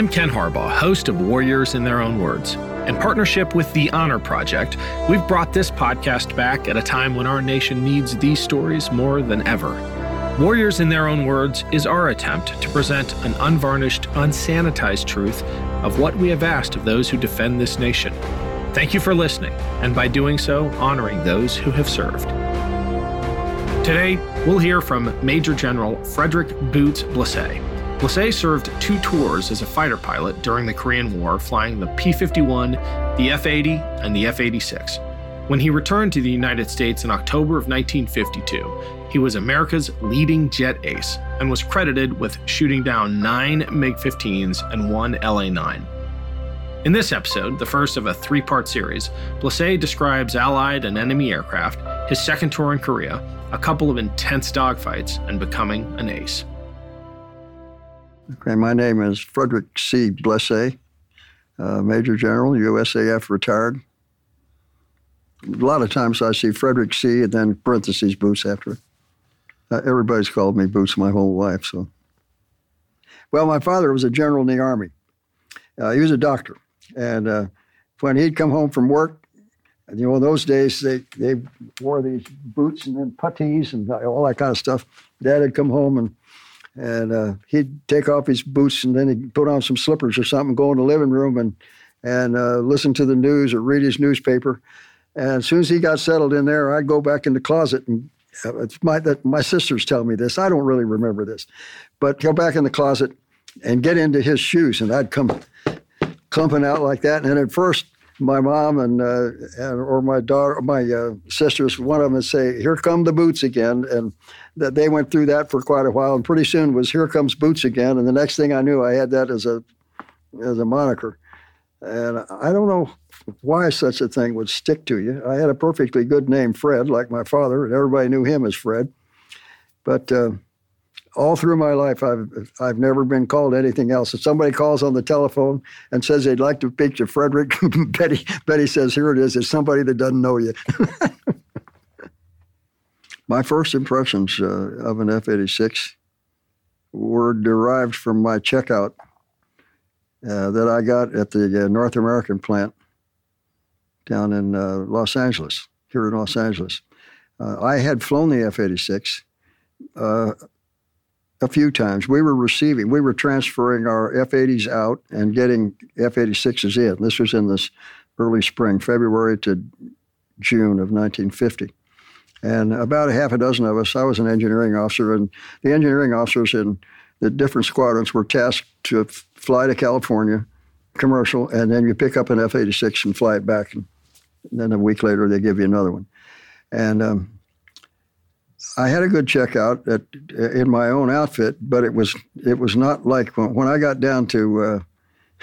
I'm Ken Harbaugh, host of Warriors in Their Own Words. In partnership with the Honor Project, we've brought this podcast back at a time when our nation needs these stories more than ever. Warriors in Their Own Words is our attempt to present an unvarnished, unsanitized truth of what we have asked of those who defend this nation. Thank you for listening, and by doing so, honoring those who have served. Today, we'll hear from Major General Frederick Boots Blesse. Blesse served two tours as a fighter pilot during the Korean War, flying the P 51, the F 80, and the F 86. When he returned to the United States in October of 1952, he was America's leading jet ace and was credited with shooting down nine MiG 15s and one LA 9. In this episode, the first of a three part series, Blesse describes Allied and enemy aircraft, his second tour in Korea, a couple of intense dogfights, and becoming an ace. Okay, my name is Frederick C. Blesse, uh, Major General, USAF retired. A lot of times I see Frederick C. and then parentheses Boots after it. Uh, everybody's called me Boots my whole life. So, well, my father was a general in the army. Uh, he was a doctor, and uh, when he'd come home from work, you know, in those days they they wore these boots and then puttees and all that kind of stuff. Dad had come home and and uh, he'd take off his boots and then he'd put on some slippers or something, go in the living room and and uh, listen to the news or read his newspaper. And as soon as he got settled in there, I'd go back in the closet and uh, my that my sisters tell me this. I don't really remember this, but go back in the closet and get into his shoes, and I'd come clumping out like that. And at first, my mom and, uh, and or my daughter, my uh, sisters, one of them would say, "Here come the boots again," and that they went through that for quite a while. And pretty soon was "Here comes boots again," and the next thing I knew, I had that as a as a moniker. And I don't know why such a thing would stick to you. I had a perfectly good name, Fred, like my father, and everybody knew him as Fred. But uh, all through my life, I've I've never been called anything else. If somebody calls on the telephone and says they'd like to speak to Frederick, Betty Betty says, "Here it is. It's somebody that doesn't know you." my first impressions uh, of an F-86 were derived from my checkout uh, that I got at the uh, North American plant down in uh, Los Angeles, here in Los Angeles. Uh, I had flown the F 86 uh, a few times. We were receiving, we were transferring our F 80s out and getting F 86s in. This was in this early spring, February to June of 1950. And about a half a dozen of us, I was an engineering officer, and the engineering officers in the different squadrons were tasked to fly to California, commercial, and then you pick up an F 86 and fly it back. And then a week later, they give you another one. And um, I had a good checkout at, in my own outfit, but it was it was not like when, when I got down to uh,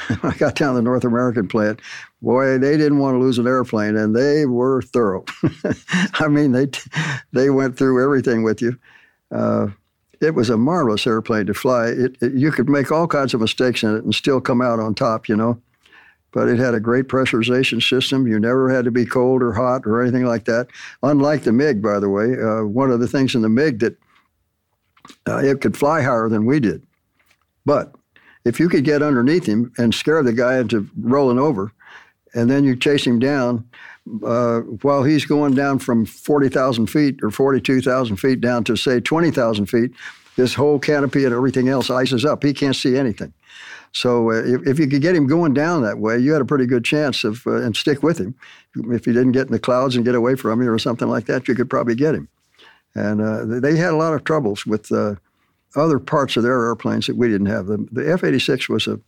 I got down to the North American plant. Boy, they didn't want to lose an airplane, and they were thorough. I mean, they they went through everything with you. Uh, it was a marvelous airplane to fly. It, it, you could make all kinds of mistakes in it and still come out on top, you know. But it had a great pressurization system. You never had to be cold or hot or anything like that. Unlike the MiG, by the way, uh, one of the things in the MiG that uh, it could fly higher than we did. But if you could get underneath him and scare the guy into rolling over, and then you chase him down, uh, while he's going down from 40,000 feet or 42,000 feet down to, say, 20,000 feet, this whole canopy and everything else ices up. He can't see anything. So uh, if, if, you could get him going down that way, you had a pretty good chance of, uh, and stick with him. If he didn't get in the clouds and get away from him or something like that, you could probably get him. And uh, they had a lot of troubles with uh, other parts of their airplanes that we didn't have. The, the F-86 was a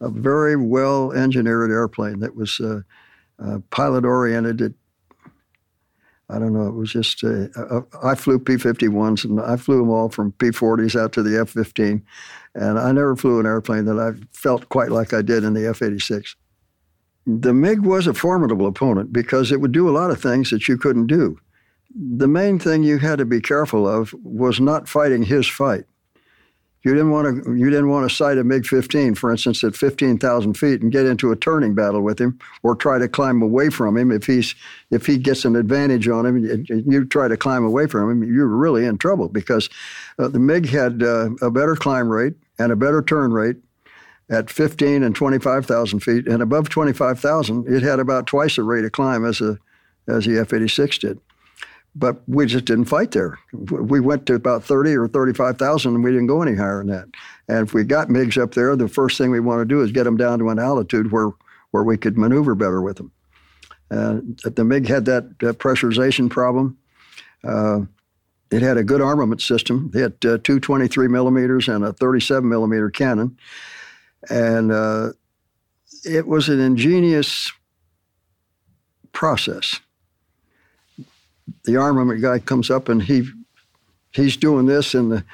a very well engineered airplane that was uh, uh, pilot oriented. It, I don't know. It was just uh, uh I flew P-51s and I flew them all from P-40s out to the F-15, and I never flew an airplane that I felt quite like I did in the F-86. The MiG was a formidable opponent because it would do a lot of things that you couldn't do. The main thing you had to be careful of was not fighting his fight. You didn't want to. You didn't want to sight a MiG-15, for instance, at 15,000 feet and get into a turning battle with him, or try to climb away from him. If he's if he gets an advantage on him, you, try to climb away from him, you're really in trouble because uh, the MiG had uh, a better climb rate and a better turn rate at 15 and 25,000 feet, and above 25,000, it had about twice the rate of climb as a as the F-86 did but we just didn't fight there. We went to about 30 or 35,000 and we didn't go any higher than that. And if we got MiGs up there, the first thing we want to do is get them down to an altitude where, where we could maneuver better with them. Uh, the MiG had that uh, pressurization problem. Uh, it had a good armament system. It had uh, two 23 millimeters and a 37 millimeter cannon. And uh, it was an ingenious process the armament guy comes up and he he's doing this and the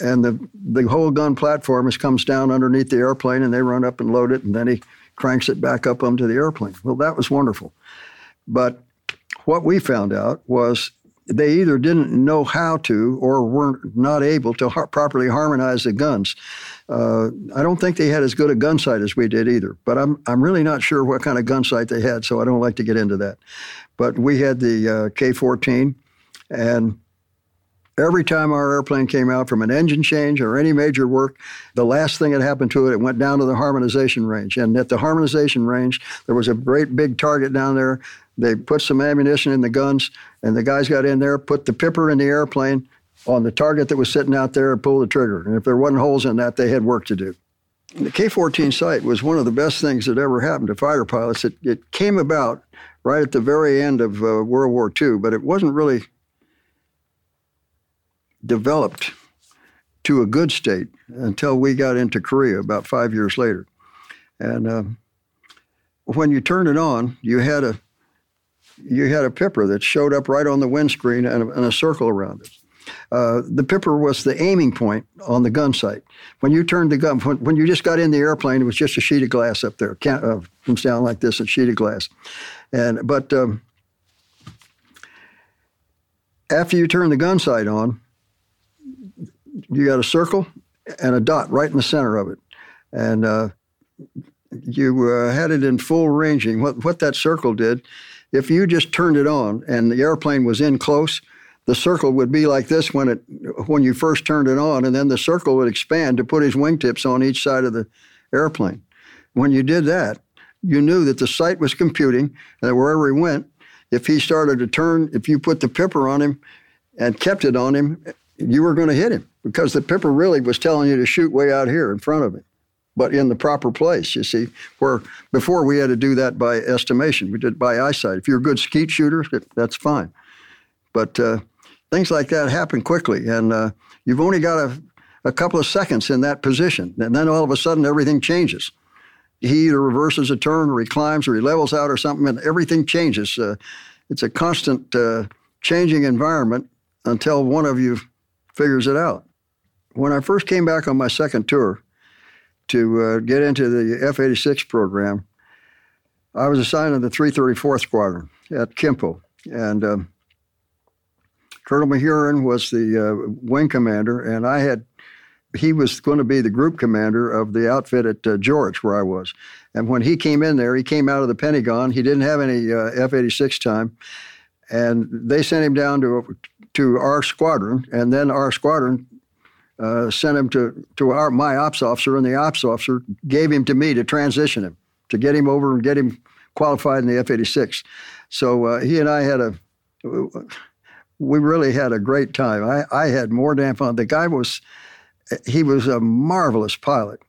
and the the whole gun platform is comes down underneath the airplane and they run up and load it and then he cranks it back up onto the airplane. Well, that was wonderful. But what we found out was they either didn't know how to or weren't not able to properly harmonize the guns. Uh, I don't think they had as good a gun sight as we did either, but I'm, I'm really not sure what kind of gun sight they had, so I don't like to get into that. But we had the uh, K 14, and every time our airplane came out from an engine change or any major work, the last thing that happened to it, it went down to the harmonization range. And at the harmonization range, there was a great big target down there. They put some ammunition in the guns, and the guys got in there, put the pipper in the airplane, on the target that was sitting out there and pull the trigger. And if there wasn't holes in that, they had work to do. The K 14 sight was one of the best things that ever happened to fighter pilots. It, it came about right at the very end of uh, World War II, but it wasn't really developed to a good state until we got into Korea about five years later. And uh, when you turned it on, you had a you had a pipper that showed up right on the windscreen and a, and a circle around it. Uh, the pipper was the aiming point on the gun sight. When you turned the gun, when, when you just got in the airplane, it was just a sheet of glass up there. Can't, uh, comes down like this, a sheet of glass. And but um, after you turn the gun sight on, you got a circle and a dot right in the center of it, and uh, you uh, had it in full ranging. What what that circle did, if you just turned it on and the airplane was in close, the circle would be like this when it when you first turned it on, and then the circle would expand to put his wingtips on each side of the airplane. When you did that, you knew that the sight was computing, and wherever he went, if he started to turn, if you put the pipper on him and kept it on him, you were going to hit him because the pipper really was telling you to shoot way out here in front of him, but in the proper place, you see. Where before we had to do that by estimation, we did by eyesight. If you're a good skeet shooter, that's fine. But uh, things like that happen quickly, and uh, you've only got a, a couple of seconds in that position, and then all of a sudden everything changes. He either reverses a turn, or he climbs, or he levels out, or something, and everything changes. Uh, it's a constant uh, changing environment until one of you figures it out. When I first came back on my second tour to uh, get into the F 86 program, I was assigned to the 334th Squadron at Kimpo. And um, Colonel Mahurin was the uh, wing commander, and I had he was going to be the group commander of the outfit at uh, George, where I was. And when he came in there, he came out of the Pentagon. He didn't have any uh, F 86 time. And they sent him down to, to our squadron. And then our squadron uh, sent him to, to our, my ops officer. And the ops officer gave him to me to transition him, to get him over and get him qualified in the F 86. So uh, he and I had a we really had a great time. I, I had more damn fun. The guy was, he was a marvelous pilot.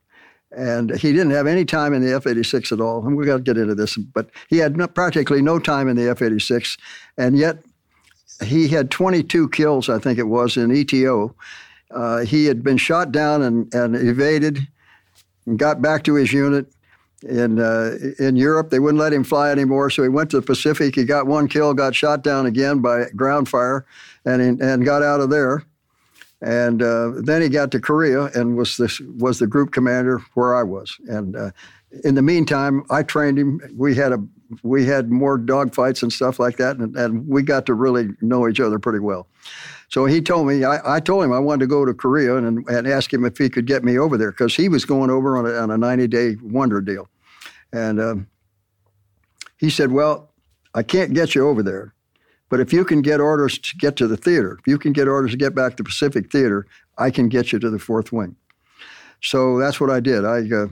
And he didn't have any time in the F 86 at all. And we got to get into this, but he had no, practically no time in the F 86. And yet he had 22 kills, I think it was, in ETO. Uh, he had been shot down and, and evaded. And got back to his unit in uh, in Europe. They wouldn't let him fly anymore, so he went to the Pacific. He got one kill, got shot down again by ground fire, and and got out of there. And uh, then he got to Korea and was this was the group commander where I was. And uh, in the meantime, I trained him. We had a we had more dogfights and stuff like that, and, and we got to really know each other pretty well. So he told me, I, I told him I wanted to go to Korea and, and ask him if he could get me over there because he was going over on a, on a 90 day wonder deal. And um, he said, Well, I can't get you over there, but if you can get orders to get to the theater, if you can get orders to get back to Pacific Theater, I can get you to the fourth wing. So that's what I did. I, uh,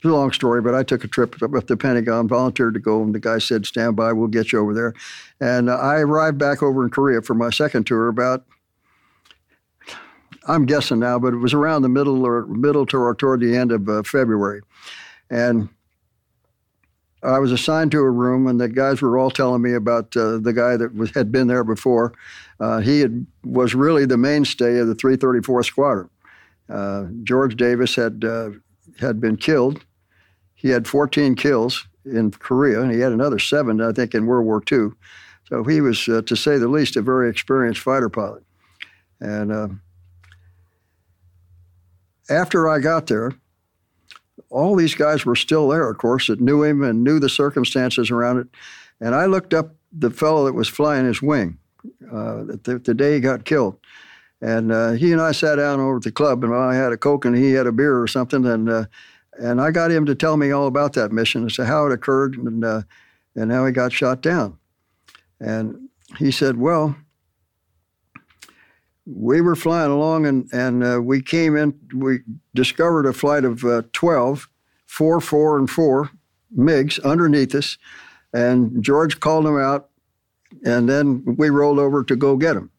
it's a long story, but I took a trip up the Pentagon, volunteered to go, and the guy said, "Stand by, we'll get you over there." And uh, I arrived back over in Korea for my second tour about. I'm guessing now, but it was around the middle or middle to or toward the end of uh, February, and I was assigned to a room, and the guys were all telling me about uh, the guy that was, had been there before. Uh, he had, was really the mainstay of the 334th Squadron. Uh, George Davis had uh, had been killed. He had 14 kills in Korea, and he had another seven, I think, in World War II. So he was, uh, to say the least, a very experienced fighter pilot. And uh, after I got there, all these guys were still there, of course, that knew him and knew the circumstances around it. And I looked up the fellow that was flying his wing uh, the, the, day he got killed. And uh, he and I sat down over at the club, and I had a Coke and he had a beer or something. And, uh, and I got him to tell me all about that mission as to how it occurred and, uh, and how he got shot down. And he said, Well, we were flying along and, and uh, we came in, we discovered a flight of uh, 12, four, four, and four MiGs underneath us. And George called them out, and then we rolled over to go get them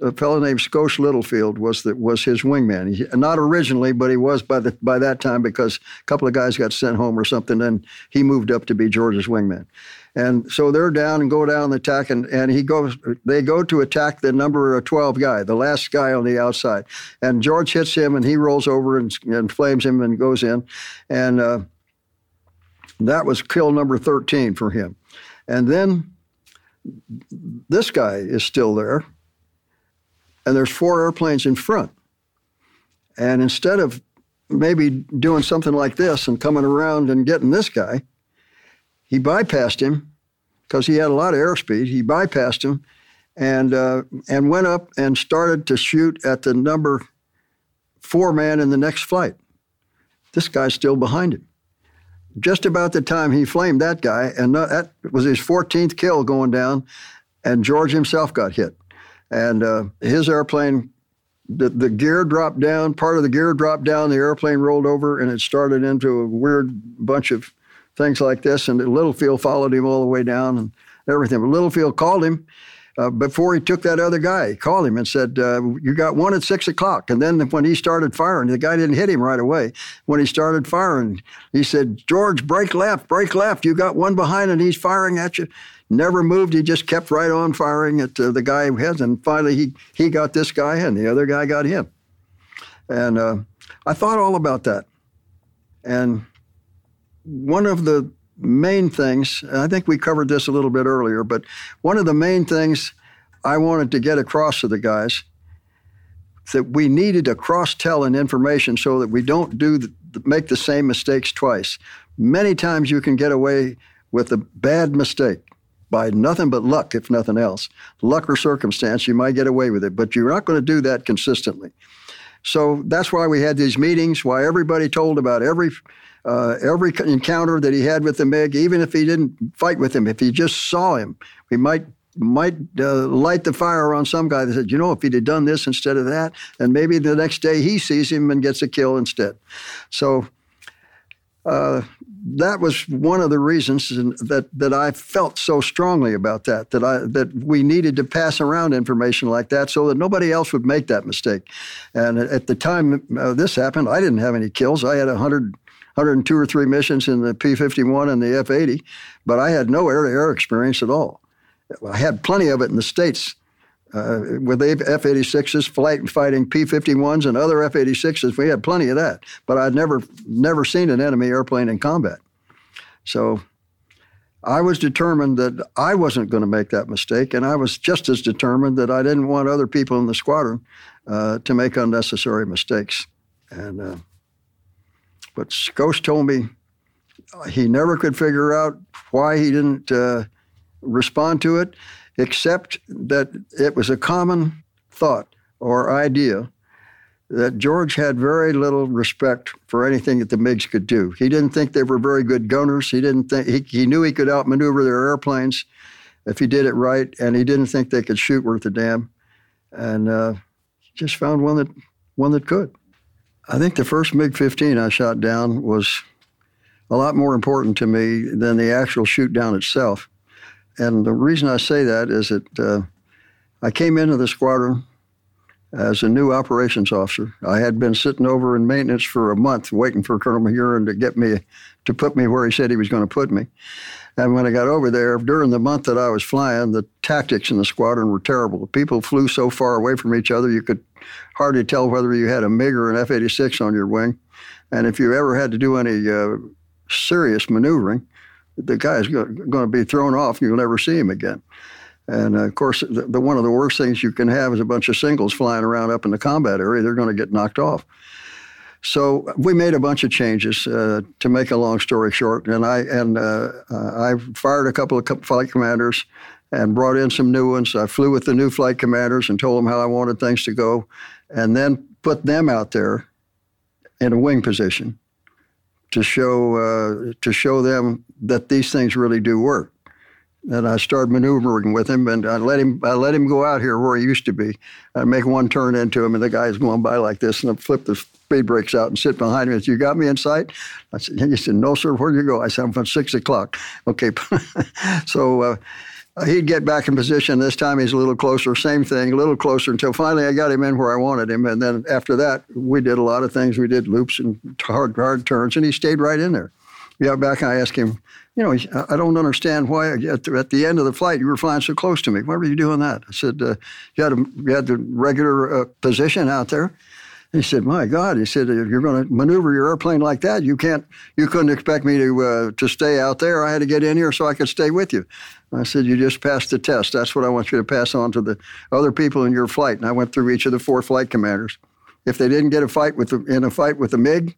a fellow named Scosh Littlefield was the, was his wingman. He, not originally, but he was by the by that time because a couple of guys got sent home or something, and he moved up to be George's wingman. And so they're down and go down the attack, and, and he goes. They go to attack the number twelve guy, the last guy on the outside, and George hits him, and he rolls over and, and flames him and goes in, and uh, that was kill number thirteen for him. And then this guy is still there and there's four airplanes in front. And instead of maybe doing something like this and coming around and getting this guy, he bypassed him because he had a lot of airspeed. He bypassed him and uh, and went up and started to shoot at the number four man in the next flight. This guy's still behind him. Just about the time he flamed that guy, and that was his 14th kill going down, and George himself got hit. And uh, his airplane, the, the gear dropped down, part of the gear dropped down, the airplane rolled over, and it started into a weird bunch of things like this. And Littlefield followed him all the way down and everything. But Littlefield called him. Uh, before he took that other guy, he called him and said, uh, "You got one at six o'clock." And then when he started firing, the guy didn't hit him right away. When he started firing, he said, "George, break left, break left. You got one behind, and he's firing at you." Never moved. He just kept right on firing at uh, the guy has, and finally he he got this guy, and the other guy got him. And uh, I thought all about that. And one of the main things, I think we covered this a little bit earlier, but one of the main things I wanted to get across to the guys that we needed to cross tell in information so that we don't do the, make the same mistakes twice. Many times you can get away with a bad mistake by nothing but luck, if nothing else, luck or circumstance, you might get away with it, but you're not going to do that consistently. So that's why we had these meetings, why everybody told about every uh, every encounter that he had with the MiG, even if he didn't fight with him, if he just saw him, we might might uh, light the fire on some guy that said, you know, if he'd have done this instead of that, and maybe the next day he sees him and gets a kill instead. So uh, that was one of the reasons that that I felt so strongly about that that I that we needed to pass around information like that so that nobody else would make that mistake. And at the time uh, this happened, I didn't have any kills. I had 100, 102 or three missions in the P-51 and the F-80, but I had no air-to-air experience at all. I had plenty of it in the states Uh, with F 86s, flight, fighting P 51s and other F 86s, we had plenty of that. But I'd never, never seen an enemy airplane in combat. So I was determined that I wasn't going to make that mistake, and I was just as determined that I didn't want other people in the squadron uh, to make unnecessary mistakes. And uh, but Scosh told me he never could figure out why he didn't uh, respond to it, except that it was a common thought or idea that George had very little respect for anything that the MiGs could do. He didn't think they were very good gunners. He didn't think he, he knew he could outmaneuver their airplanes if he did it right, and he didn't think they could shoot worth a damn. And uh, just found one that one that could. I think the first MiG-15 I shot down was a lot more important to me than the actual shoot down itself. And the reason I say that is that uh, I came into the squadron as a new operations officer. I had been sitting over in maintenance for a month waiting for Colonel Mahurin to get me, to put me where he said he was going to put me. And when I got over there, during the month that I was flying, the tactics in the squadron were terrible. People flew so far away from each other, you could hardly tell whether you had a MiG or an F 86 on your wing. And if you ever had to do any uh, serious maneuvering, the guy's going to be thrown off and you'll never see him again. And uh, of course, the, the, one of the worst things you can have is a bunch of singles flying around up in the combat area. They're going to get knocked off. So we made a bunch of changes uh, to make a long story short, and I and uh, uh I fired a couple of flight commanders and brought in some new ones. I flew with the new flight commanders and told them how I wanted things to go, and then put them out there in a wing position to show uh, to show them that these things really do work. And I started maneuvering with him, and I let him I let him go out here where he used to be. I make one turn into him, and the guy's going by like this, and I flip the speed brakes out and sit behind him. And said, "You got me in sight?" I said, "He said, no, sir. Where'd you go?" I said, "I'm from six o'clock." Okay, so. Uh, he'd get back in position. This time he's a little closer, same thing, a little closer until finally I got him in where I wanted him. And then after that, we did a lot of things. We did loops and hard, hard turns, and he stayed right in there. We got back and I asked him, you know, I don't understand why at the, at the end of the flight you were flying so close to me. Why were you doing that? I said, uh, you, had a, you had the regular uh, position out there. He said, "My God!" He said, "If you're going to maneuver your airplane like that, you can't. You couldn't expect me to uh, to stay out there. I had to get in here so I could stay with you." I said, You just passed the test. That's what I want you to pass on to the other people in your flight. And I went through each of the four flight commanders. If they didn't get a fight with the, in a fight with the MiG,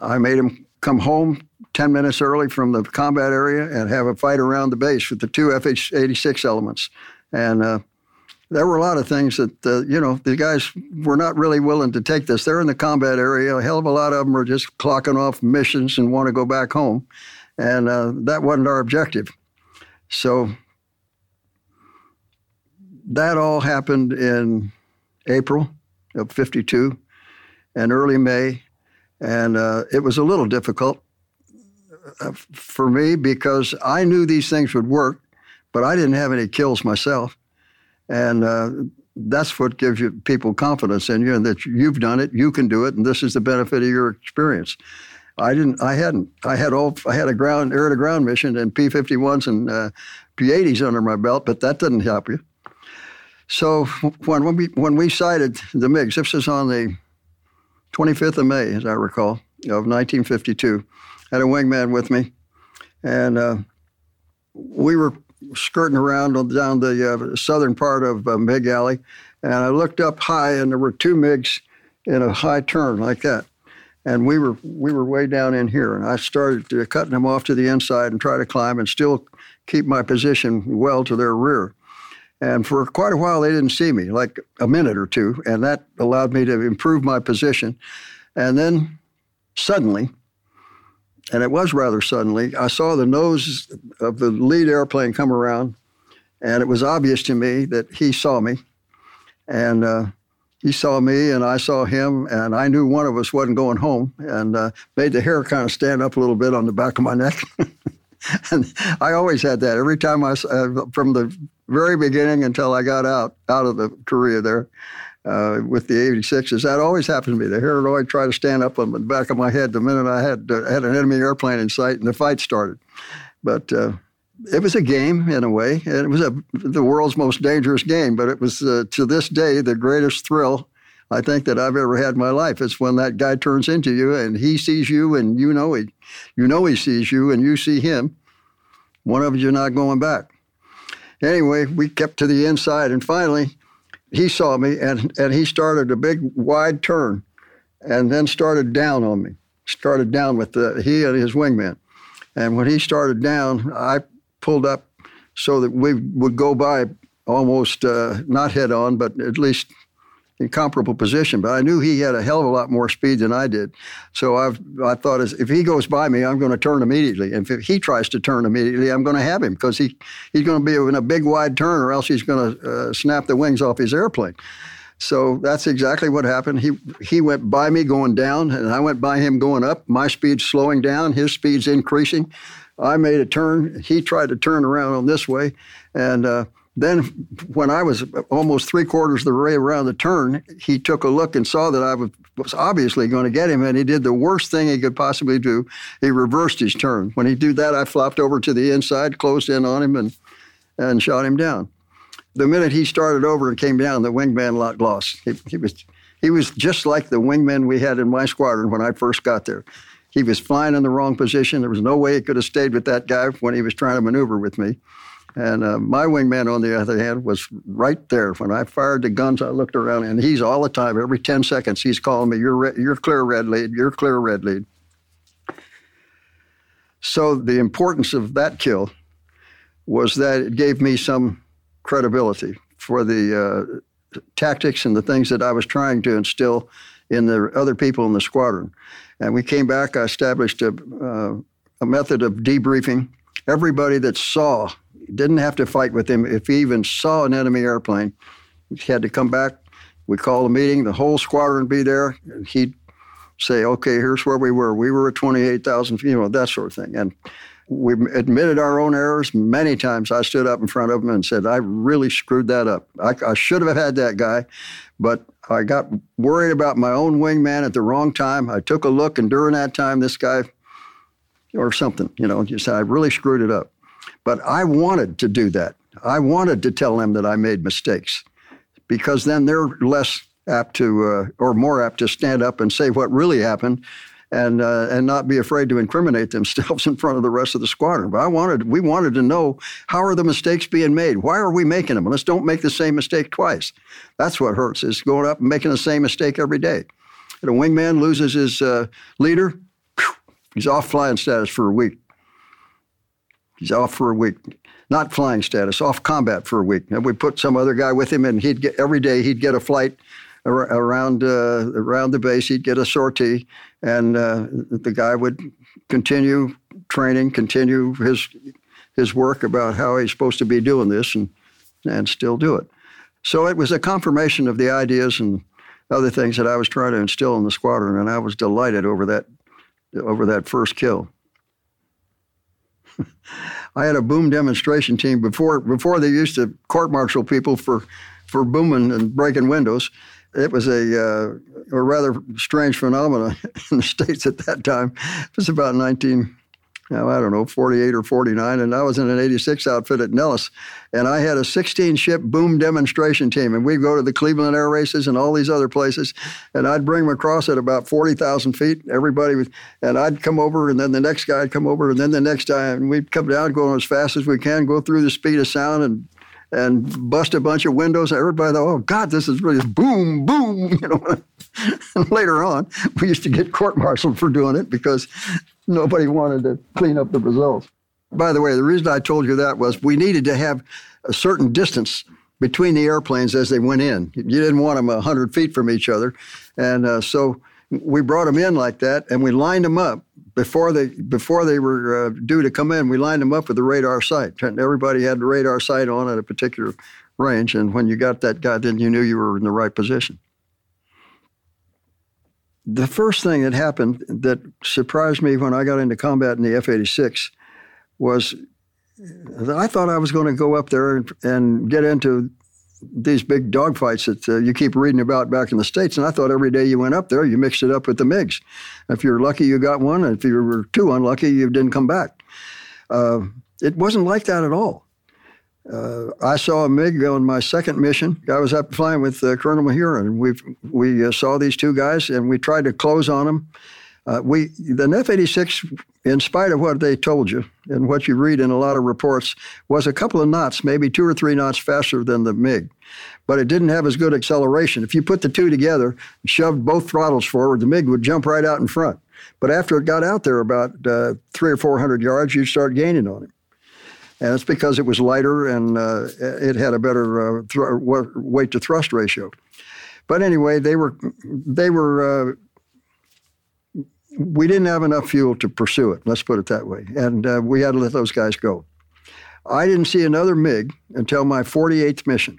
I made them come home 10 minutes early from the combat area and have a fight around the base with the two F 86 elements. And uh, there were a lot of things that, uh, you know, the guys were not really willing to take this. They're in the combat area. A hell of a lot of them are just clocking off missions and want to go back home. And uh, that wasn't our objective. So that all happened in April of 52 and early May. And uh, it was a little difficult uh, for me because I knew these things would work, but I didn't have any kills myself. And uh, that's what gives you people confidence in you and that you've done it, you can do it, and this is the benefit of your experience. I didn't. I hadn't. I had all. I had a ground air to ground mission and P-51s and uh, P-80s under my belt, but that didn't help you. So when, when we when we sighted the MiGs, this was on the 25th of May, as I recall, of 1952. I had a wingman with me, and uh, we were skirting around down the uh, southern part of uh, MiG Alley, and I looked up high, and there were two MiGs in a high turn like that and we were we were way down in here, and I started uh, cutting them off to the inside and try to climb and still keep my position well to their rear. And for quite a while, they didn't see me, like a minute or two, and that allowed me to improve my position. And then suddenly, and it was rather suddenly, I saw the nose of the lead airplane come around, and it was obvious to me that he saw me. And uh, he saw me and I saw him, and I knew one of us wasn't going home, and uh, made the hair kind of stand up a little bit on the back of my neck. and I always had that every time I, uh, from the very beginning until I got out out of the Korea there uh, with the 86s. That always happened to me. The hair would try to stand up on the back of my head the minute I had uh, had an enemy airplane in sight and the fight started. But uh, it was a game in a way. And it was a, the world's most dangerous game, but it was uh, to this day the greatest thrill I think that I've ever had in my life. It's when that guy turns into you and he sees you and you know he, you know he sees you and you see him. One of you're not going back. Anyway, we kept to the inside and finally he saw me and, and he started a big wide turn and then started down on me. Started down with the, he and his wingman. And when he started down, I pulled up so that we would go by almost uh, not head on, but at least in comparable position. But I knew he had a hell of a lot more speed than I did. So I've, I thought, if he goes by me, I'm going to turn immediately. And if he tries to turn immediately, I'm going to have him because he, he's going to be in a big wide turn or else he's going to uh, snap the wings off his airplane. So that's exactly what happened. He he went by me going down, and I went by him going up. My speed's slowing down, his speed's increasing. I made a turn. He tried to turn around on this way, and uh, then when I was almost three quarters of the way around the turn, he took a look and saw that I was, obviously going to get him, and he did the worst thing he could possibly do. He reversed his turn. When he did that, I flopped over to the inside, closed in on him, and and shot him down the minute he started over and came down, the wingman got lost. He, he, was he was just like the wingman we had in my squadron when I first got there. He was flying in the wrong position. There was no way he could have stayed with that guy when he was trying to maneuver with me. And uh, my wingman, on the other hand, was right there. When I fired the guns, I looked around, and he's all the time, every 10 seconds, he's calling me, You're, re- you're clear, red lead, you're clear, red lead. So the importance of that kill was that it gave me some credibility for the uh, tactics and the things that I was trying to instill in the other people in the squadron. And we came back, I established a, uh, a method of debriefing. Everybody that saw, didn't have to fight with him. If he even saw an enemy airplane, he had to come back. We call a meeting, the whole squadron be there. And he'd say, okay, here's where we were. We were at 28,000, feet, you know, that sort of thing. And we admitted our own errors many times. I stood up in front of him and said, I really screwed that up. I, I, should have had that guy, but I got worried about my own wingman at the wrong time. I took a look, and during that time, this guy, or something, you know, just said, I really screwed it up. But I wanted to do that. I wanted to tell them that I made mistakes because then they're less apt to, uh, or more apt to stand up and say what really happened and uh, and not be afraid to incriminate themselves in front of the rest of the squadron. But I wanted we wanted to know how are the mistakes being made? Why are we making them? Let's don't make the same mistake twice. That's what hurts is going up and making the same mistake every day. And a wingman loses his uh, leader, he's off flying status for a week. He's off for a week. Not flying status, off combat for a week. And we put some other guy with him, and he'd get every day he'd get a flight around uh, around the base. He'd get a sortie, and uh, the guy would continue training, continue his his work about how he's supposed to be doing this, and and still do it. So it was a confirmation of the ideas and other things that I was trying to instill in the squadron, and I was delighted over that over that first kill. I had a boom demonstration team before before they used to court martial people for for booming and breaking windows it was a, uh, a rather strange phenomenon in the States at that time. It was about 19, I don't know, 48 or 49, and I was in an 86 outfit at Nellis, and I had a 16 ship boom demonstration team, and we'd go to the Cleveland Air Races and all these other places, and I'd bring them across at about 40,000 feet. Everybody was, and I'd come over, and then the next guy'd come over, and then the next guy, and we'd come down going as fast as we can, go through the speed of sound, and and bust a bunch of windows. Everybody thought, oh, God, this is really boom, boom, you know. and later on, we used to get court-martialed for doing it because nobody wanted to clean up the results. By the way, the reason I told you that was we needed to have a certain distance between the airplanes as they went in. You didn't want them 100 feet from each other. And uh, so we brought them in like that and we lined them up before they before they were uh, due to come in, we lined them up with the radar sight. Everybody had the radar sight on at a particular range, and when you got that guy, then you knew you were in the right position. The first thing that happened that surprised me when I got into combat in the F-86 was that I thought I was going to go up there and, and get into these big dogfights that uh, you keep reading about back in the States. And I thought every day you went up there, you mixed it up with the MiGs. If you were lucky, you got one. And if you were too unlucky, you didn't come back. Uh, it wasn't like that at all. Uh, I saw a MiG on my second mission. I was up flying with uh, Colonel Mahurin, and we we uh, saw these two guys, and we tried to close on them. Uh, we the F-86, in spite of what they told you and what you read in a lot of reports, was a couple of knots, maybe two or three knots faster than the MiG, but it didn't have as good acceleration. If you put the two together, shoved both throttles forward, the MiG would jump right out in front. But after it got out there about uh, three or four hundred yards, you'd start gaining on him and it's because it was lighter and uh, it had a better uh, thr- weight to thrust ratio. But anyway, they were they were. Uh, we didn't have enough fuel to pursue it. Let's put it that way, and uh, we had to let those guys go. I didn't see another MiG until my 48th mission.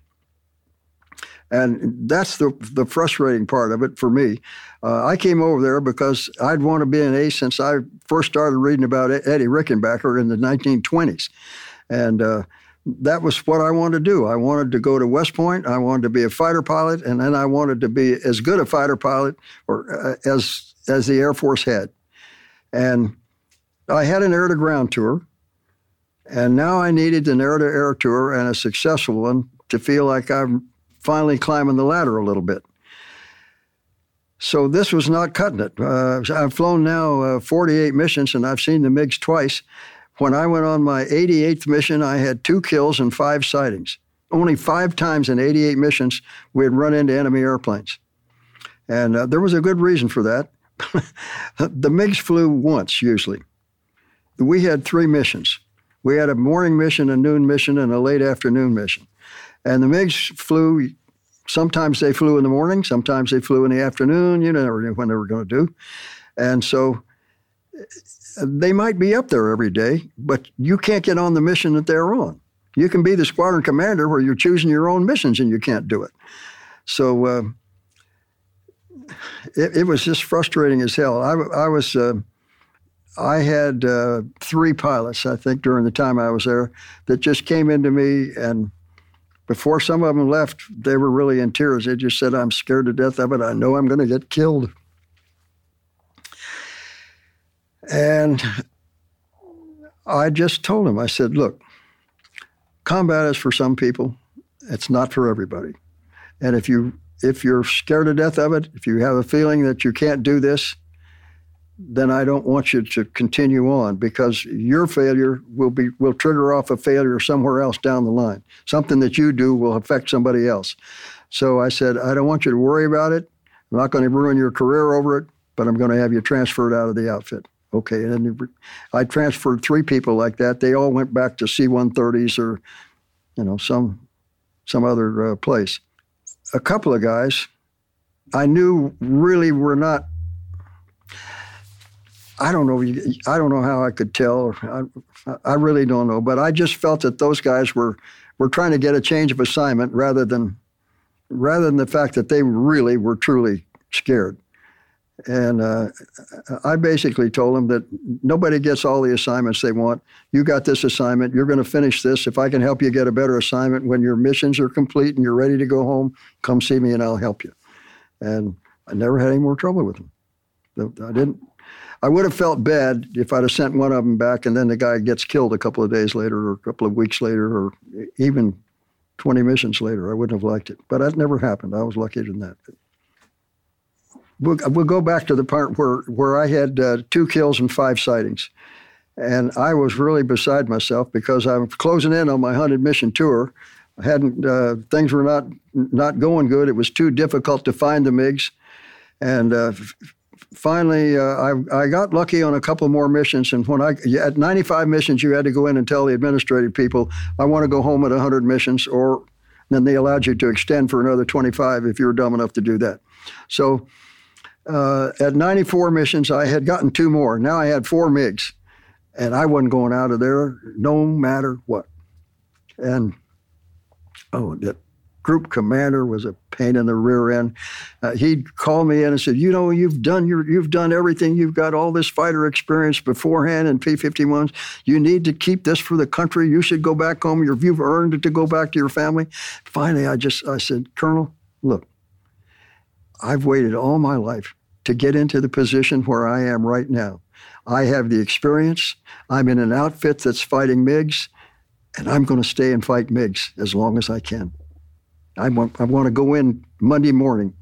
And that's the, the frustrating part of it for me. Uh, I came over there because I'd want to be an ace since I first started reading about Eddie Rickenbacker in the 1920s. And uh, that was what I wanted to do. I wanted to go to West Point. I wanted to be a fighter pilot, and then I wanted to be as good a fighter pilot or uh, as as the Air Force had. And I had an air to ground tour, and now I needed an air to air tour and a successful one to feel like I'm finally climbing the ladder a little bit. So this was not cutting it. Uh, I've flown now uh, 48 missions, and I've seen the MiGs twice. When I went on my 88th mission, I had two kills and five sightings. Only five times in 88 missions we had run into enemy airplanes. And uh, there was a good reason for that. the MiGs flew once, usually. We had three missions. We had a morning mission, a noon mission, and a late afternoon mission. And the MiGs flew, sometimes they flew in the morning, sometimes they flew in the afternoon. You never knew when they were going to do. And so they might be up there every day, but you can't get on the mission that they're on. You can be the squadron commander where you're choosing your own missions and you can't do it. So uh, it, it, was just frustrating as hell. I, I was, uh, I had uh, three pilots, I think, during the time I was there that just came into me and before some of them left, they were really in tears. They just said, I'm scared to death of it. I know I'm going to get killed. And I just told him, I said, look, combat is for some people, it's not for everybody. And if you if you're scared to death of it, if you have a feeling that you can't do this, then I don't want you to continue on because your failure will be will trigger off a failure somewhere else down the line. Something that you do will affect somebody else. So I said, I don't want you to worry about it. I'm not going to ruin your career over it, but I'm going to have you transferred out of the outfit. Okay, and I transferred three people like that. They all went back to C-130s or, you know, some some other uh, place. A couple of guys I knew really were not. I don't know. I don't know how I could tell. I, I really don't know. But I just felt that those guys were were trying to get a change of assignment rather than rather than the fact that they really were truly scared. And uh, I basically told him that nobody gets all the assignments they want. You got this assignment. You're going to finish this. If I can help you get a better assignment when your missions are complete and you're ready to go home, come see me and I'll help you. And I never had any more trouble with him. I didn't. I would have felt bad if I'd have sent one of them back and then the guy gets killed a couple of days later or a couple of weeks later or even 20 missions later. I wouldn't have liked it. But that never happened. I was lucky in that we'll, we'll go back to the part where, where I had uh, two kills and five sightings. And I was really beside myself because I was closing in on my hunted mission tour. I hadn't uh, things were not not going good. It was too difficult to find the MiGs, and uh, finally uh, I, I got lucky on a couple more missions. And when I at 95 missions, you had to go in and tell the administrative people, "I want to go home at 100 missions," or then they allowed you to extend for another 25 if you were dumb enough to do that. So uh, at 94 missions, I had gotten two more. Now I had four MiGs, and I wasn't going out of there no matter what. And oh, that group commander was a pain in the rear end. Uh, he'd call me in and said, "You know, you've done your, you've done everything. You've got all this fighter experience beforehand in P-51s. You need to keep this for the country. You should go back home. You've earned it to go back to your family." Finally, I just I said, "Colonel, look, I've waited all my life to get into the position where I am right now. I have the experience. I'm in an outfit that's fighting MiGs, and I'm going to stay and fight MiGs as long as I can. I want, I want to go in Monday morning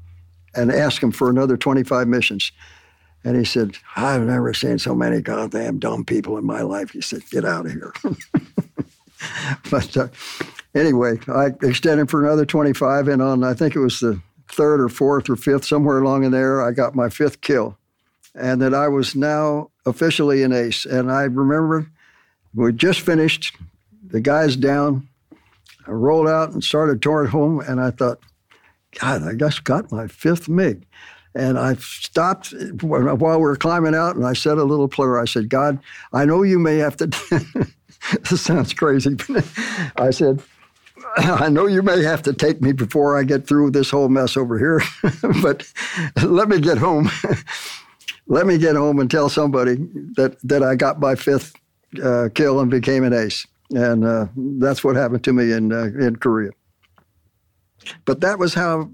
and ask him for another 25 missions. And he said, I've never seen so many goddamn dumb people in my life. He said, Get out of here. but uh, anyway, I extended for another 25, and on, I think it was the third or fourth or fifth, somewhere along in there, I got my fifth kill. And that I was now officially an ace. And I remember we just finished, the guy's down. I rolled out and started toward home, and I thought, God, I just got my fifth MiG. And I stopped while we were climbing out, and I said a little prayer. I said, God, I know you may have to. this sounds crazy, but I said, I know you may have to take me before I get through this whole mess over here, but let me get home. let me get home and tell somebody that, that I got my fifth uh, kill and became an ace. And uh, that's what happened to me in, uh, in Korea. But that was how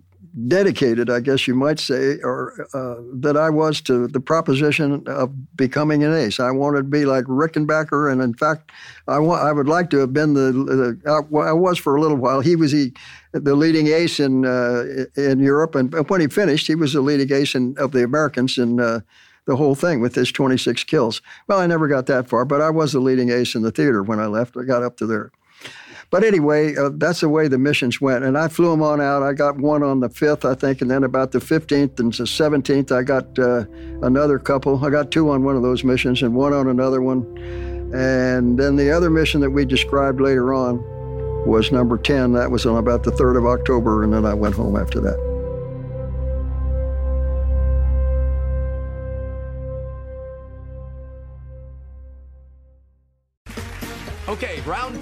dedicated, I guess you might say, or uh, that I was to the proposition of becoming an ace. I wanted to be like Rickenbacker, and in fact, I, wa- I would like to have been the. the I was for a little while. He was the, the leading ace in uh, in Europe, and when he finished, he was the leading ace in, of the Americans in. Uh, the whole thing with his 26 kills. Well, I never got that far, but I was the leading ace in the theater when I left. I got up to there. But anyway, uh, that's the way the missions went. And I flew them on out. I got one on the 5th, I think, and then about the 15th and the 17th, I got uh, another couple. I got two on one of those missions and one on another one. And then the other mission that we described later on was number 10. That was on about the 3rd of October, and then I went home after that.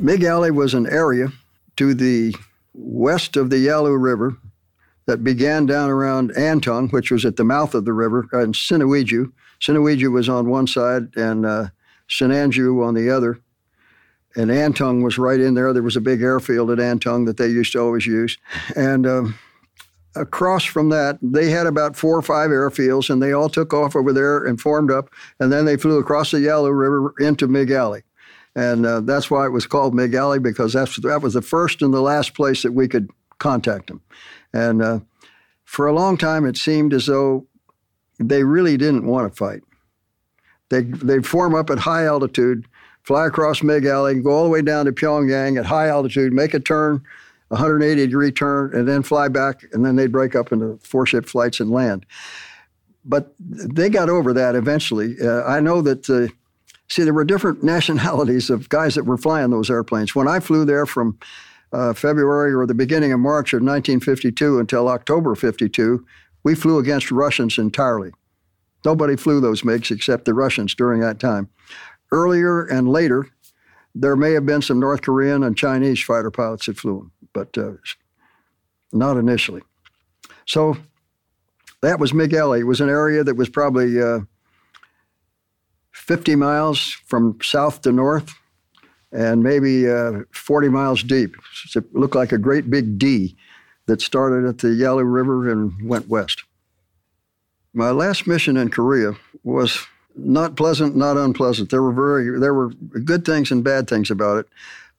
Mig Alley was an area to the west of the Yalu River that began down around Antung, which was at the mouth of the river, and Sinuiju. Sinuiju was on one side and uh, Sinanju on the other. And Antung was right in there. There was a big airfield at Antung that they used to always use. And um, across from that, they had about four or five airfields, and they all took off over there and formed up. And then they flew across the Yalu River into Mig Alley. And uh, that's why it was called Mig Alley because that's, that was the first and the last place that we could contact them. And uh, for a long time, it seemed as though they really didn't want to fight. They, they'd form up at high altitude, fly across Mig Alley, go all the way down to Pyongyang at high altitude, make a turn, 180 degree turn, and then fly back, and then they'd break up into four ship flights and land. But they got over that eventually. Uh, I know that uh, See, there were different nationalities of guys that were flying those airplanes. When I flew there from uh, February or the beginning of March of 1952 until October 52, we flew against Russians entirely. Nobody flew those MiGs except the Russians during that time. Earlier and later, there may have been some North Korean and Chinese fighter pilots that flew them, but uh, not initially. So that was Mig Alley. It was an area that was probably uh, 50 miles from south to north and maybe uh, 40 miles deep. It looked like a great big D that started at the Yalu River and went west. My last mission in Korea was not pleasant, not unpleasant. There were very there were good things and bad things about it.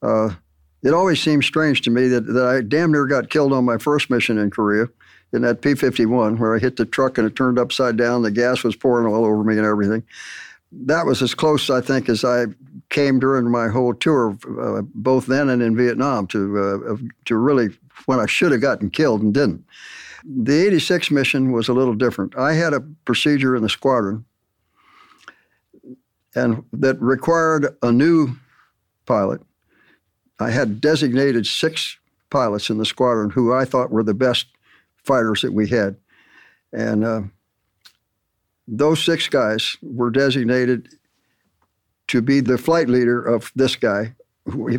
Uh, it always seemed strange to me that, that I damn near got killed on my first mission in Korea in that P 51 where I hit the truck and it turned upside down. The gas was pouring all over me and everything. That was as close, I think, as I came during my whole tour, uh, both then and in Vietnam, to, uh, to really when I should have gotten killed and didn't. The 86 mission was a little different. I had a procedure in the squadron and that required a new pilot. I had designated six pilots in the squadron who I thought were the best fighters that we had. And uh, those six guys were designated to be the flight leader of this guy.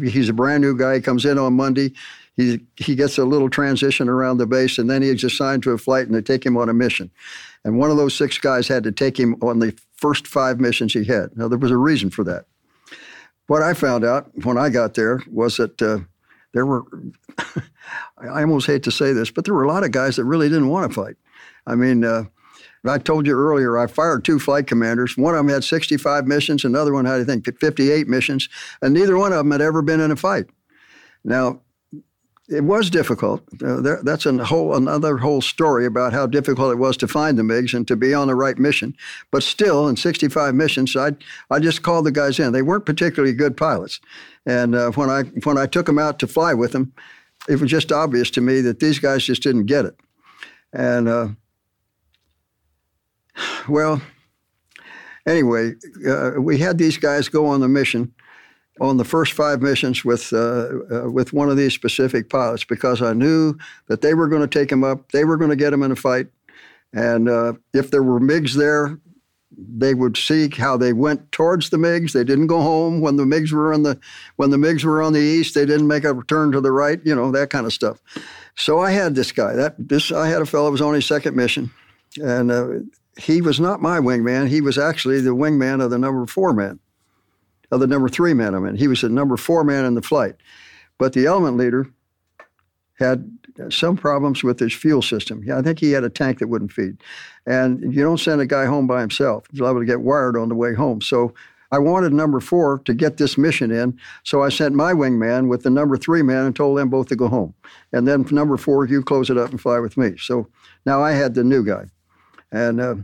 He's a brand new guy. He comes in on Monday. He, he gets a little transition around the base, and then he's assigned to a flight, and they take him on a mission. And one of those six guys had to take him on the first five missions he had. Now, there was a reason for that. What I found out when I got there was that uh, there were, I almost hate to say this, but there were a lot of guys that really didn't want to fight. I mean, uh, I told you earlier, I fired two flight commanders. One of them had 65 missions, another one had, I think, 58 missions, and neither one of them had ever been in a fight. Now, it was difficult. Uh, there, that's a whole another whole story about how difficult it was to find the MiGs and to be on the right mission. But still, in 65 missions, I I just called the guys in. They weren't particularly good pilots, and uh, when I when I took them out to fly with them, it was just obvious to me that these guys just didn't get it. And uh, well, anyway, uh, we had these guys go on the mission on the first five missions with uh, uh, with one of these specific pilots because I knew that they were going to take him up, they were going to get him in a fight, and uh, if there were MIGs there, they would see how they went towards the MIGs. They didn't go home when the MIGs were on the when the MIGs were on the east. They didn't make a turn to the right, you know that kind of stuff. So I had this guy. That this I had a fellow who was on his second mission, and uh, he was not my wingman. He was actually the wingman of the number four man of the number three man I mean. He was the number four man in the flight. But the element leader had some problems with his fuel system. I think he had a tank that wouldn't feed. And you don't send a guy home by himself. He's liable to get wired on the way home. So I wanted number four to get this mission in. So I sent my wingman with the number three man and told them both to go home. And then number four, you close it up and fly with me. So now I had the new guy. And uh,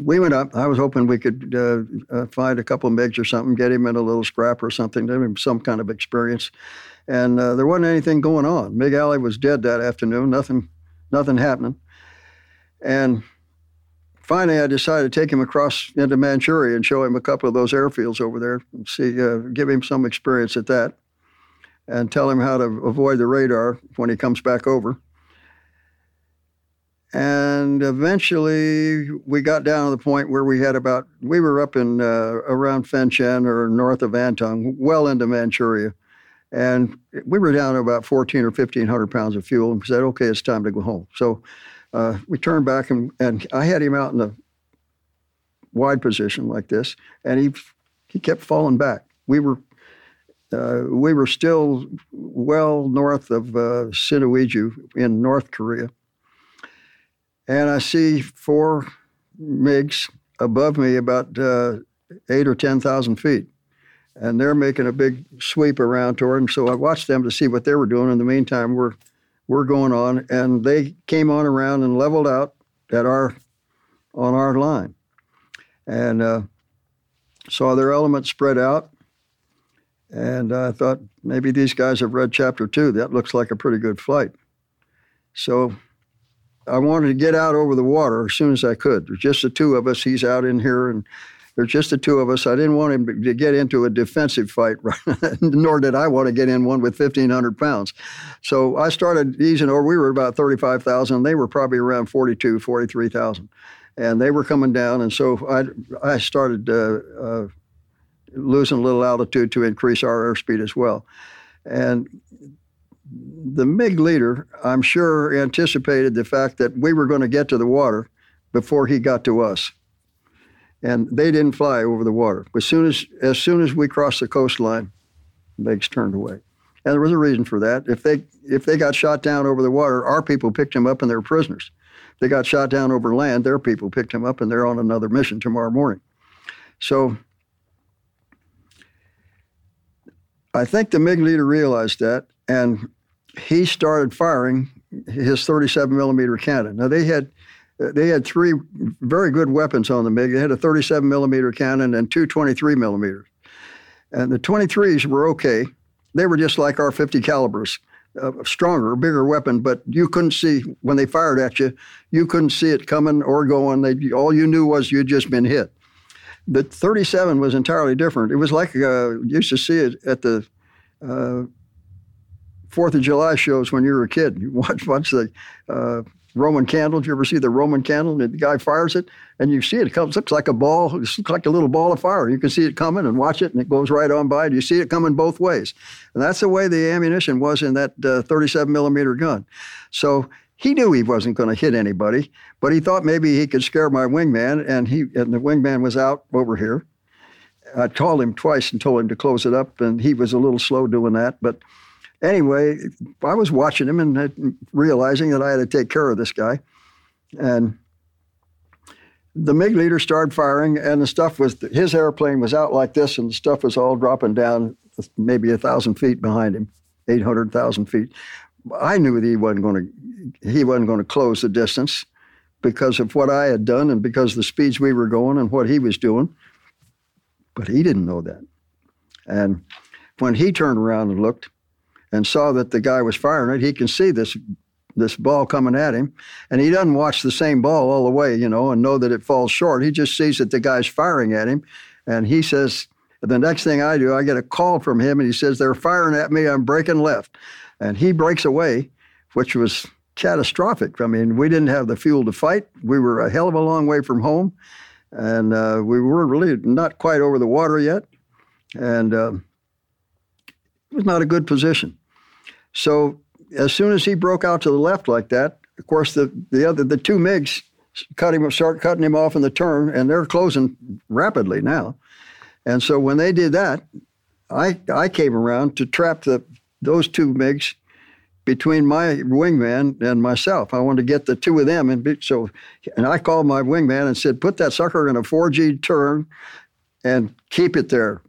we went up. I was hoping we could uh, uh, find a couple of MiGs or something, get him in a little scrap or something, give him some kind of experience. And uh, there wasn't anything going on. Mig Alley was dead that afternoon. Nothing, nothing happening. And finally, I decided to take him across into Manchuria and show him a couple of those airfields over there, and see, uh, give him some experience at that, and tell him how to avoid the radar when he comes back over. And eventually, we got down to the point where we had about, we were up in uh, around Fenchen or north of Antung, well into Manchuria. And we were down to about 14 or 1,500 pounds of fuel and said, okay, it's time to go home. So uh, we turned back and, and I had him out in a wide position like this, and he, he kept falling back. We were uh, we were still well north of uh, in North Korea, and I see four MiGs above me about uh, eight or 10,000 feet. And they're making a big sweep around toward them. So I watched them to see what they were doing. In the meantime, we're, we're going on. And they came on around and leveled out at our, on our line. And uh, saw their elements spread out. And I thought maybe these guys have read chapter two. That looks like a pretty good flight. So I wanted to get out over the water as soon as I could. There's just the two of us. He's out in here, and there's just the two of us. I didn't want him to get into a defensive fight, nor did I want to get in one with 1,500 pounds. So I started easing over. We were about 35,000. They were probably around 42, 43,000. And they were coming down, and so I, I started uh, uh, losing a little altitude to increase our airspeed as well. And the MiG leader, I'm sure, anticipated the fact that we were going to get to the water before he got to us. And they didn't fly over the water. As soon as, as soon as we crossed the coastline, MiGs turned away. And there was a reason for that. If they, if they got shot down over the water, our people picked them up and they were prisoners. They got shot down over land, their people picked them up and they're on another mission tomorrow morning. So I think the MiG leader realized that, and he started firing his 37 millimeter cannon. Now they had they had three very good weapons on the MiG. They had a 37 millimeter cannon and two 23 millimeters, and the 23s were okay. They were just like our 50 calibers, uh, stronger, bigger weapon, but you couldn't see when they fired at you. You couldn't see it coming or going. They, all you knew was you'd just been hit. The 37 was entirely different. It was like uh, you used to see it at the uh, Fourth of July shows when you were a kid. You watch watch the uh, Roman candle. Did you ever see the Roman candle? And The guy fires it, and you see it. It comes, looks like a ball. It looks like a little ball of fire. You can see it coming and watch it, and it goes right on by. Do you see it coming both ways, and that's the way the ammunition was in that uh, 37 millimeter gun. So he knew he wasn't going to hit anybody, but he thought maybe he could scare my wingman, and he and the wingman was out over here. I called him twice and told him to close it up, and he was a little slow doing that, but anyway, I was watching him and realizing that I had to take care of this guy. And the MiG leader started firing, and the stuff was his airplane was out like this, and the stuff was all dropping down maybe a thousand feet behind him, eight hundred thousand feet. I knew that he wasn't going to he wasn't going to close the distance because of what I had done and because of the speeds we were going and what he was doing. But he didn't know that. And when he turned around and looked, and saw that the guy was firing it, he can see this this ball coming at him, and he doesn't watch the same ball all the way, you know, and know that it falls short. He just sees that the guy's firing at him, and he says, "The next thing I do, I get a call from him, and he says they're firing at me. I'm breaking left," and he breaks away, which was catastrophic. I mean, we didn't have the fuel to fight. We were a hell of a long way from home, and uh, we were really not quite over the water yet, and uh, it was not a good position. So as soon as he broke out to the left like that, of course the the other the two MiGs cut him start cutting him off in the turn, and they're closing rapidly now. And so when they did that, I I came around to trap the those two MiGs between my wingman and myself. I wanted to get the two of them, and be, so and I called my wingman and said, "Put that sucker in a 4G turn, and keep it there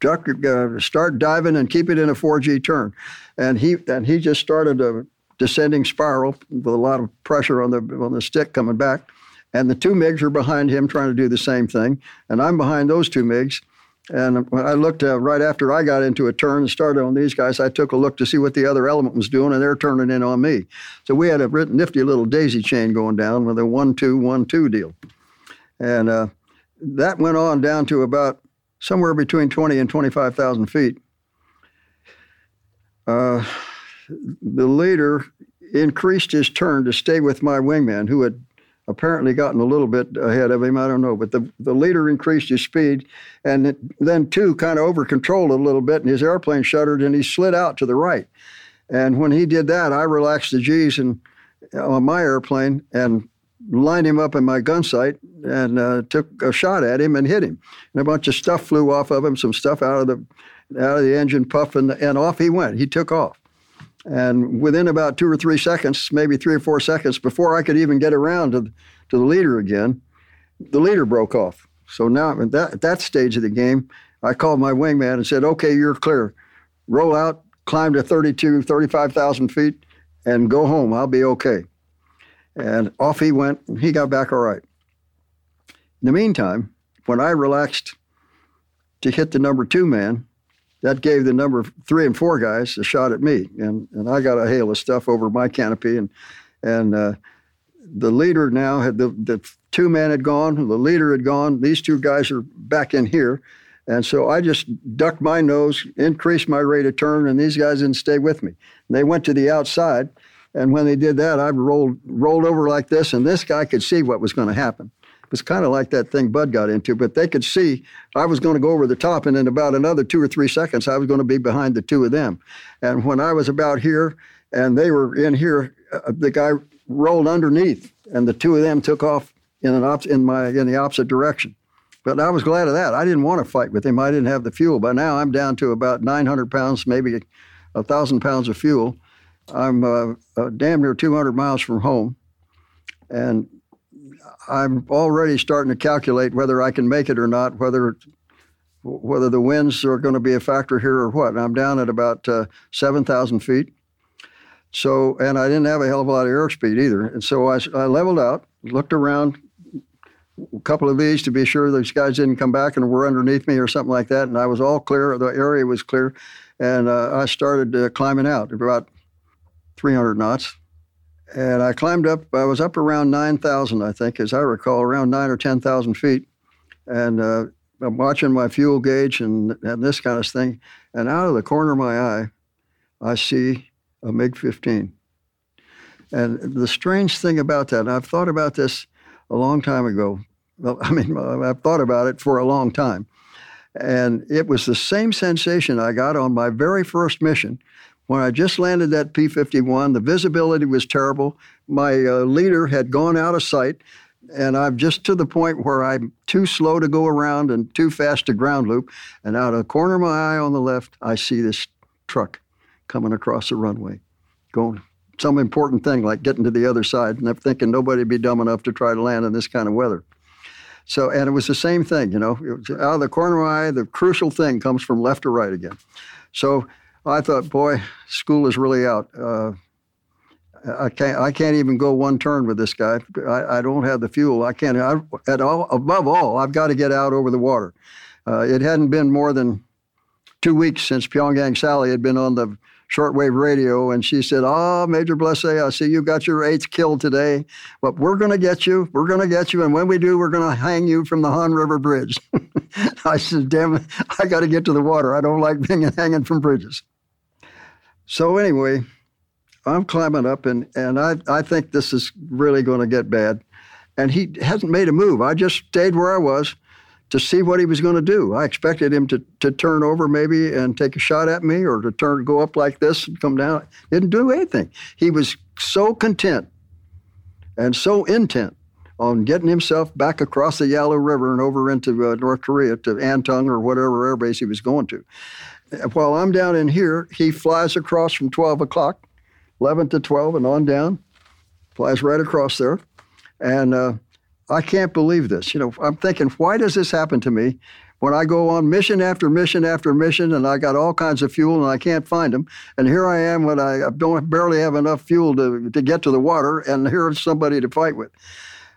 duck, uh, start diving and keep it in a 4G turn. And he and he just started a descending spiral with a lot of pressure on the on the stick coming back. And the two MiGs are behind him trying to do the same thing. And I'm behind those two MiGs. And when I looked uh, right after I got into a turn and started on these guys, I took a look to see what the other element was doing, and they're turning in on me. So we had a nifty little daisy chain going down with a one-two, one-two deal. And uh, that went on down to about somewhere between 20 and 25,000 feet. Uh, the leader increased his turn to stay with my wingman, who had apparently gotten a little bit ahead of him. I don't know, but the, the leader increased his speed, and it, then two kind of over controlled a little bit, and his airplane shuddered, and he slid out to the right. And when he did that, I relaxed the G's and on my airplane and lined him up in my gun sight and uh, took a shot at him and hit him. And a bunch of stuff flew off of him, some stuff out of the out of the engine puff, and, and off he went. He took off. And within about two or three seconds, maybe three or four seconds, before I could even get around to, to the leader again, the leader broke off. So now at that, at that stage of the game, I called my wingman and said, okay, you're clear. Roll out, climb to 32, 35,000 feet, and go home. I'll be okay. And off he went. He got back all right. In the meantime, when I relaxed to hit the number two man, that gave the number three and four guys a shot at me, and and I got a hail of stuff over my canopy, and and uh, the leader now had the the two men had gone, the leader had gone. These two guys are back in here, and so I just ducked my nose, increased my rate of turn, and these guys didn't stay with me. And they went to the outside, and when they did that, I rolled rolled over like this, and this guy could see what was going to happen. It was kind of like that thing Bud got into, but they could see I was going to go over the top, and in about another two or three seconds, I was going to be behind the two of them. And when I was about here and they were in here, uh, the guy rolled underneath, and the two of them took off in an op- in my in the opposite direction. But I was glad of that. I didn't want to fight with him. I didn't have the fuel. But now I'm down to about 900 pounds, maybe a thousand pounds of fuel. I'm uh, uh, damn near 200 miles from home, and I'm already starting to calculate whether I can make it or not, whether whether the winds are going to be a factor here or what. And I'm down at about uh, 7,000 feet. So, and I didn't have a hell of a lot of airspeed either. And so I, I leveled out, looked around a couple of these to be sure those guys didn't come back and were underneath me or something like that. And I was all clear. The area was clear. And uh, I started uh, climbing out about 300 knots. And I climbed up, I was up around 9,000, I think, as I recall, around nine or 10,000 feet. And uh, I'm watching my fuel gauge and, and this kind of thing. And out of the corner of my eye, I see a MiG 15. And the strange thing about that, and I've thought about this a long time ago. Well, I mean, I've thought about it for a long time. And it was the same sensation I got on my very first mission when I just landed that P 51, the visibility was terrible. My uh, leader had gone out of sight, and I'm just to the point where I'm too slow to go around and too fast to ground loop. And out of the corner of my eye on the left, I see this truck coming across the runway, going some important thing like getting to the other side. And I'm thinking nobody'd be dumb enough to try to land in this kind of weather. So, and it was the same thing, you know, out of the corner of my eye, the crucial thing comes from left to right again. So I thought, boy, school is really out. Uh, I can't. I can't even go one turn with this guy. I, I don't have the fuel. I can't. I, at all. Above all, I've got to get out over the water. Uh, it hadn't been more than two weeks since Pyongyang Sally had been on the shortwave radio, and she said, "Oh, Major Blesse, I see you got your eighth kill today, but we're going to get you. We're going to get you, and when we do, we're going to hang you from the Han River Bridge." I said, "Damn it, I got to get to the water. I don't like being hanging from bridges." So anyway, I'm climbing up, and, and I, I think this is really going to get bad. And he hasn't made a move. I just stayed where I was to see what he was going to do. I expected him to, to turn over maybe and take a shot at me or to turn go up like this and come down. Didn't do anything. He was so content and so intent on getting himself back across the Yalu River and over into uh, North Korea to Antung or whatever air base he was going to. While I'm down in here, he flies across from 12 o'clock, 11 to 12, and on down, flies right across there. And uh, I can't believe this. You know, I'm thinking, why does this happen to me when I go on mission after mission after mission and I got all kinds of fuel and I can't find them? And here I am when I don't barely have enough fuel to, to get to the water, and here's somebody to fight with.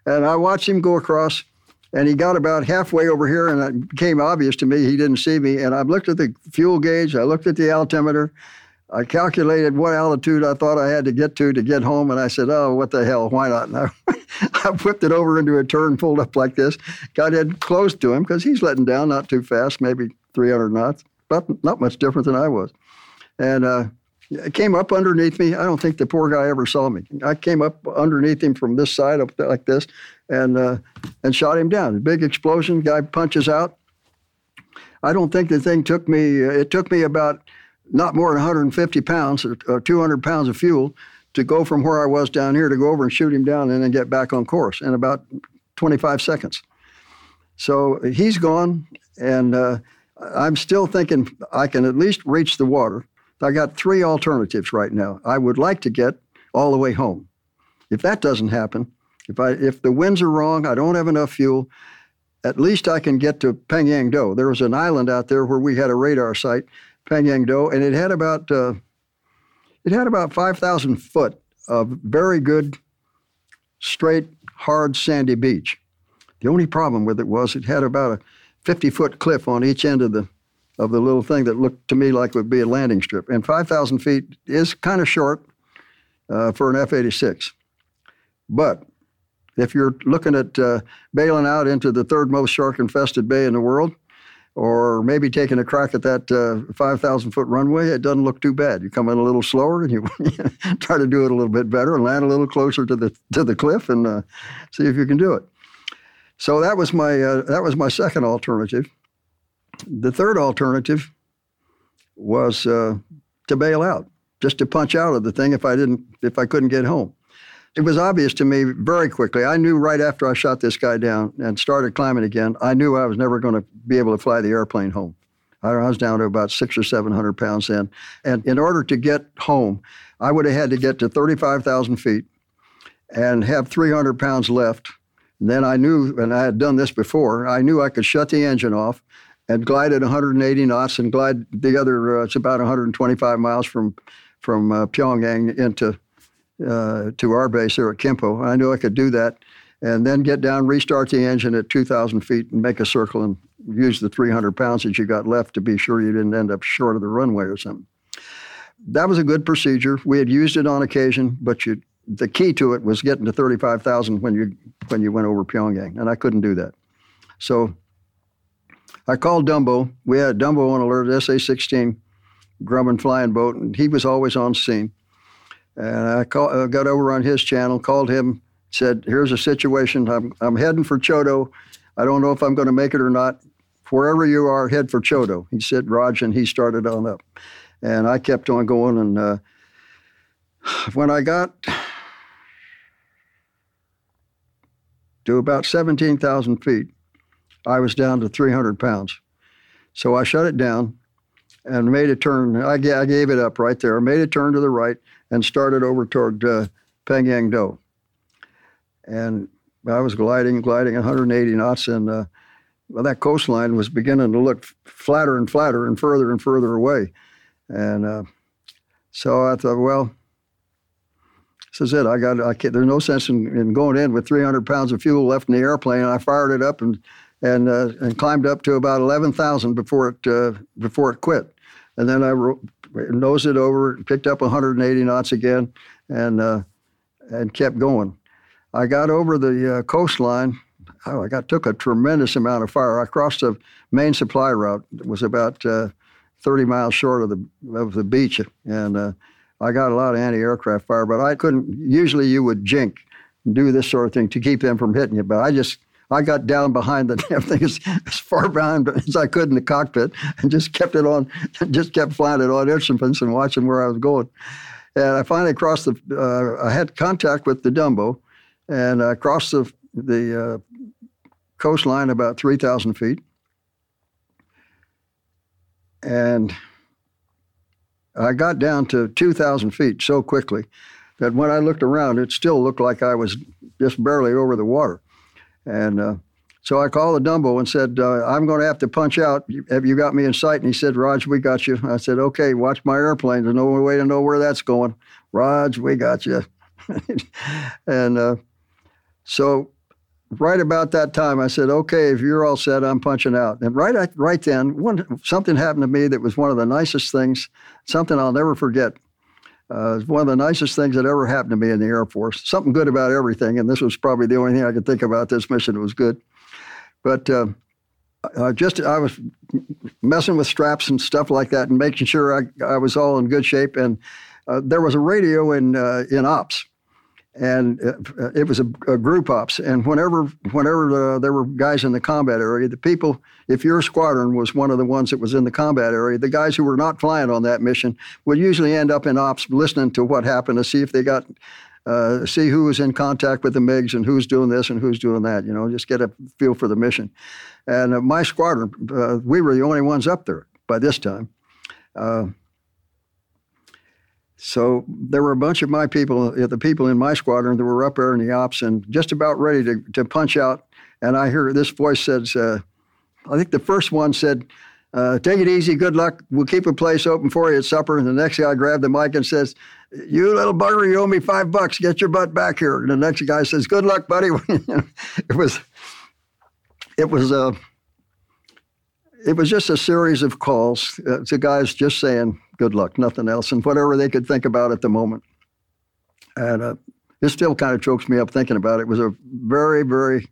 And I watch him go across, and he got about halfway over here, and it became obvious to me he didn't see me. And I looked at the fuel gauge, I looked at the altimeter, I calculated what altitude I thought I had to get to to get home, and I said, "Oh, what the hell? Why not?" And I, I whipped it over into a turn, pulled up like this, got in close to him because he's letting down, not too fast, maybe 300 knots, but not much different than I was, and uh, it came up underneath me. I don't think the poor guy ever saw me. I came up underneath him from this side up like this, and uh, and shot him down. Big explosion. Guy punches out. I don't think the thing took me. It took me about not more than 150 pounds or, or 200 pounds of fuel to go from where I was down here to go over and shoot him down and then get back on course in about 25 seconds. So he's gone, and uh, I'm still thinking I can at least reach the water. I got three alternatives right now. I would like to get all the way home. If that doesn't happen, if I if the winds are wrong, I don't have enough fuel. At least I can get to Pengyang Do. There was an island out there where we had a radar site, Pengyang Do, and it had about uh, it had about five thousand foot of very good, straight, hard, sandy beach. The only problem with it was it had about a fifty foot cliff on each end of the of the little thing that looked to me like would be a landing strip. And 5,000 feet is kind of short uh, for an F 86. But if you're looking at uh, bailing out into the third most shark infested bay in the world, or maybe taking a crack at that uh, 5,000 foot runway, it doesn't look too bad. You come in a little slower and you try to do it a little bit better and land a little closer to the, to the cliff and uh, see if you can do it. So that was my uh, that was my second alternative. The third alternative was uh, to bail out, just to punch out of the thing if I didn't if I couldn't get home. It was obvious to me very quickly. I knew right after I shot this guy down and started climbing again, I knew I was never going to be able to fly the airplane home. I was down to about six or seven hundred pounds then, and in order to get home, I would have had to get to thirty-five thousand feet and have three hundred pounds left. And then I knew, and I had done this before. I knew I could shut the engine off and glide at 180 knots and glide the other. Uh, it's about 125 miles from from uh, Pyongyang into uh, to our base here at Kimpo. I knew I could do that, and then get down, restart the engine at 2,000 feet, and make a circle and use the 300 pounds that you got left to be sure you didn't end up short of the runway or something. That was a good procedure. We had used it on occasion, but you, the key to it was getting to 35,000 when you when you went over Pyongyang, and I couldn't do that. So I called Dumbo. We had Dumbo on alert, SA-16 Grumman flying boat, and he was always on scene. And I call, uh, got over on his channel, called him, said, "Here's a situation. I'm I'm heading for Chodo. I don't know if I'm going to make it or not. Wherever you are, head for Chodo." He said, "Raj," and he started on up. And I kept on going, and uh, when I got to about 17,000 feet, I was down to 300 pounds. So I shut it down and made a turn. I, I gave it up right there. I made a turn to the right and started over toward uh, Pengyang-do. And I was gliding, gliding 180 knots, and uh, well, that coastline was beginning to look flatter and flatter and further and further away. And uh, so I thought, well, this is it. I got. I there's no sense in, in, going in with 300 pounds of fuel left in the airplane. And I fired it up and and uh, and climbed up to about 11,000 before it uh, before it quit. And then I ro- nosed it over, picked up 180 knots again, and uh, and kept going. I got over the uh, coastline. Oh, I got took a tremendous amount of fire. I crossed the main supply route. It was about uh, 30 miles short of the of the beach, and uh, I got a lot of anti-aircraft fire. But I couldn't. Usually, you would jink, do this sort of thing to keep them from hitting you. But I just I got down behind the damn thing as, as far behind as I could in the cockpit and just kept it on, just kept flying it on instruments and watching where I was going. And I finally crossed the, uh, I had contact with the Dumbo and I crossed the, the uh, coastline about 3,000 feet. And I got down to 2,000 feet so quickly that when I looked around, it still looked like I was just barely over the water. And uh, so I called the Dumbo and said, uh, I'm going to have to punch out. Have you got me in sight? And he said, Raj, we got you. I said, okay, watch my airplane. There's no way to know where that's going. Raj, we got you. and uh, so right about that time, I said, okay, if you're all set, I'm punching out. And right, right then, one, something happened to me that was one of the nicest things, something I'll never forget. Uh, one of the nicest things that ever happened to me in the Air Force. Something good about everything, and this was probably the only thing I could think about this mission that was good. But uh, I just I was messing with straps and stuff like that, and making sure I, I was all in good shape. And uh, there was a radio in uh, in ops, and uh, it was a, a, group ops. And whenever whenever uh, there were guys in the combat area, the people, if your squadron was one of the ones that was in the combat area, the guys who were not flying on that mission would usually end up in ops, listening to what happened to see if they got. Uh, see who was in contact with the MiGs and who's doing this and who's doing that. You know, just get a feel for the mission. And uh, my squadron, uh, we were the only ones up there by this time. Uh, so there were a bunch of my people, the people in my squadron that were up there in the ops and just about ready to, to punch out. And I hear this voice says, uh, I think the first one said, uh, take it easy, good luck. We'll keep a place open for you at supper. And the next guy grabbed the mic and says, You little bugger, you owe me five bucks. Get your butt back here. And the next guy says, Good luck, buddy. it was, it was, uh, it was just a series of calls uh, to guys just saying, good luck, nothing else, and whatever they could think about at the moment. And uh, it still kind of chokes me up thinking about it. It was a very, very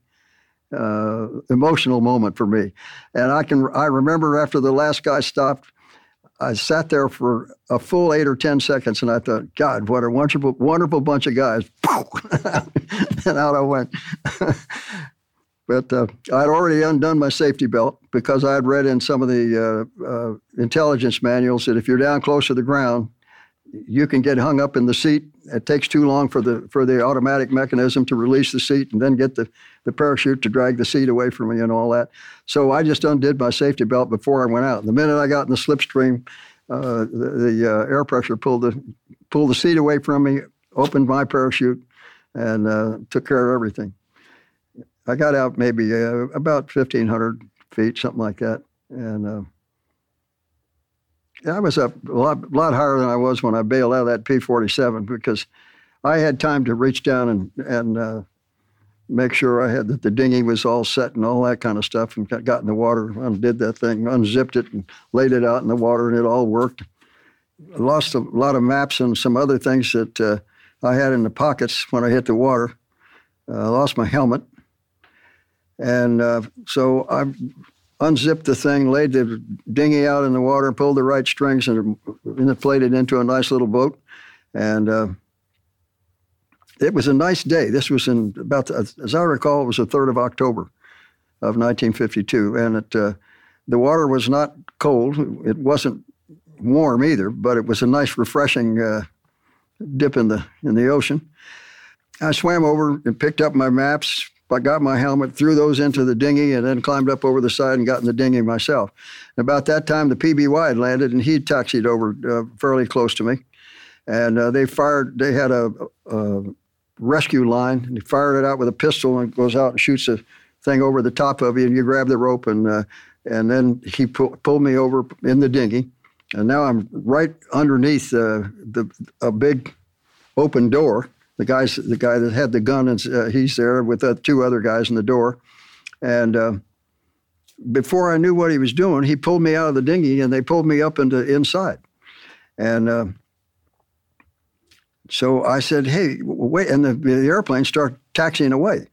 uh, emotional moment for me. And I can I remember after the last guy stopped, I sat there for a full eight or ten seconds, and I thought, God, what a wonderful, wonderful bunch of guys! and out I went. But uh, I'd already undone my safety belt because I had read in some of the uh, uh, intelligence manuals that if you're down close to the ground, you can get hung up in the seat. It takes too long for the for the automatic mechanism to release the seat and then get the, the parachute to drag the seat away from me and all that. So I just undid my safety belt before I went out. The minute I got in the slipstream, uh, the, the uh, air pressure pulled the pulled the seat away from me, opened my parachute, and uh, took care of everything. I got out maybe uh, about 1,500 feet, something like that. And uh, I was up a lot, lot higher than I was when I bailed out of that P 47 because I had time to reach down and, and uh, make sure I had that the dinghy was all set and all that kind of stuff and got, in the water, undid that thing, unzipped it, and laid it out in the water, and it all worked. I lost a lot of maps and some other things that uh, I had in the pockets when I hit the water. Uh, I lost my helmet. And uh, so I unzipped the thing, laid the dinghy out in the water, pulled the right strings, and inflated into a nice little boat. And uh, it was a nice day. This was in about, as I recall, it was the 3rd of October of 1952. And it, uh, the water was not cold. It wasn't warm either, but it was a nice, refreshing uh, dip in the, in the ocean. I swam over and picked up my maps, I got my helmet, threw those into the dinghy, and then climbed up over the side and got in the dinghy myself. And about that time, the PBY had landed, and he taxied over uh, fairly close to me. And uh, they fired, they had a, a, rescue line, and he fired it out with a pistol and goes out and shoots a thing over the top of you, and you grab the rope, and, uh, and then he pu- pulled me over in the dinghy. And now I'm right underneath uh, the, a big open door the guys, the guy that had the gun, and uh, he's there with uh, two other guys in the door. And uh, before I knew what he was doing, he pulled me out of the dinghy, and they pulled me up into inside. And uh, so I said, "Hey, wait!" And the, the airplane started taxiing away,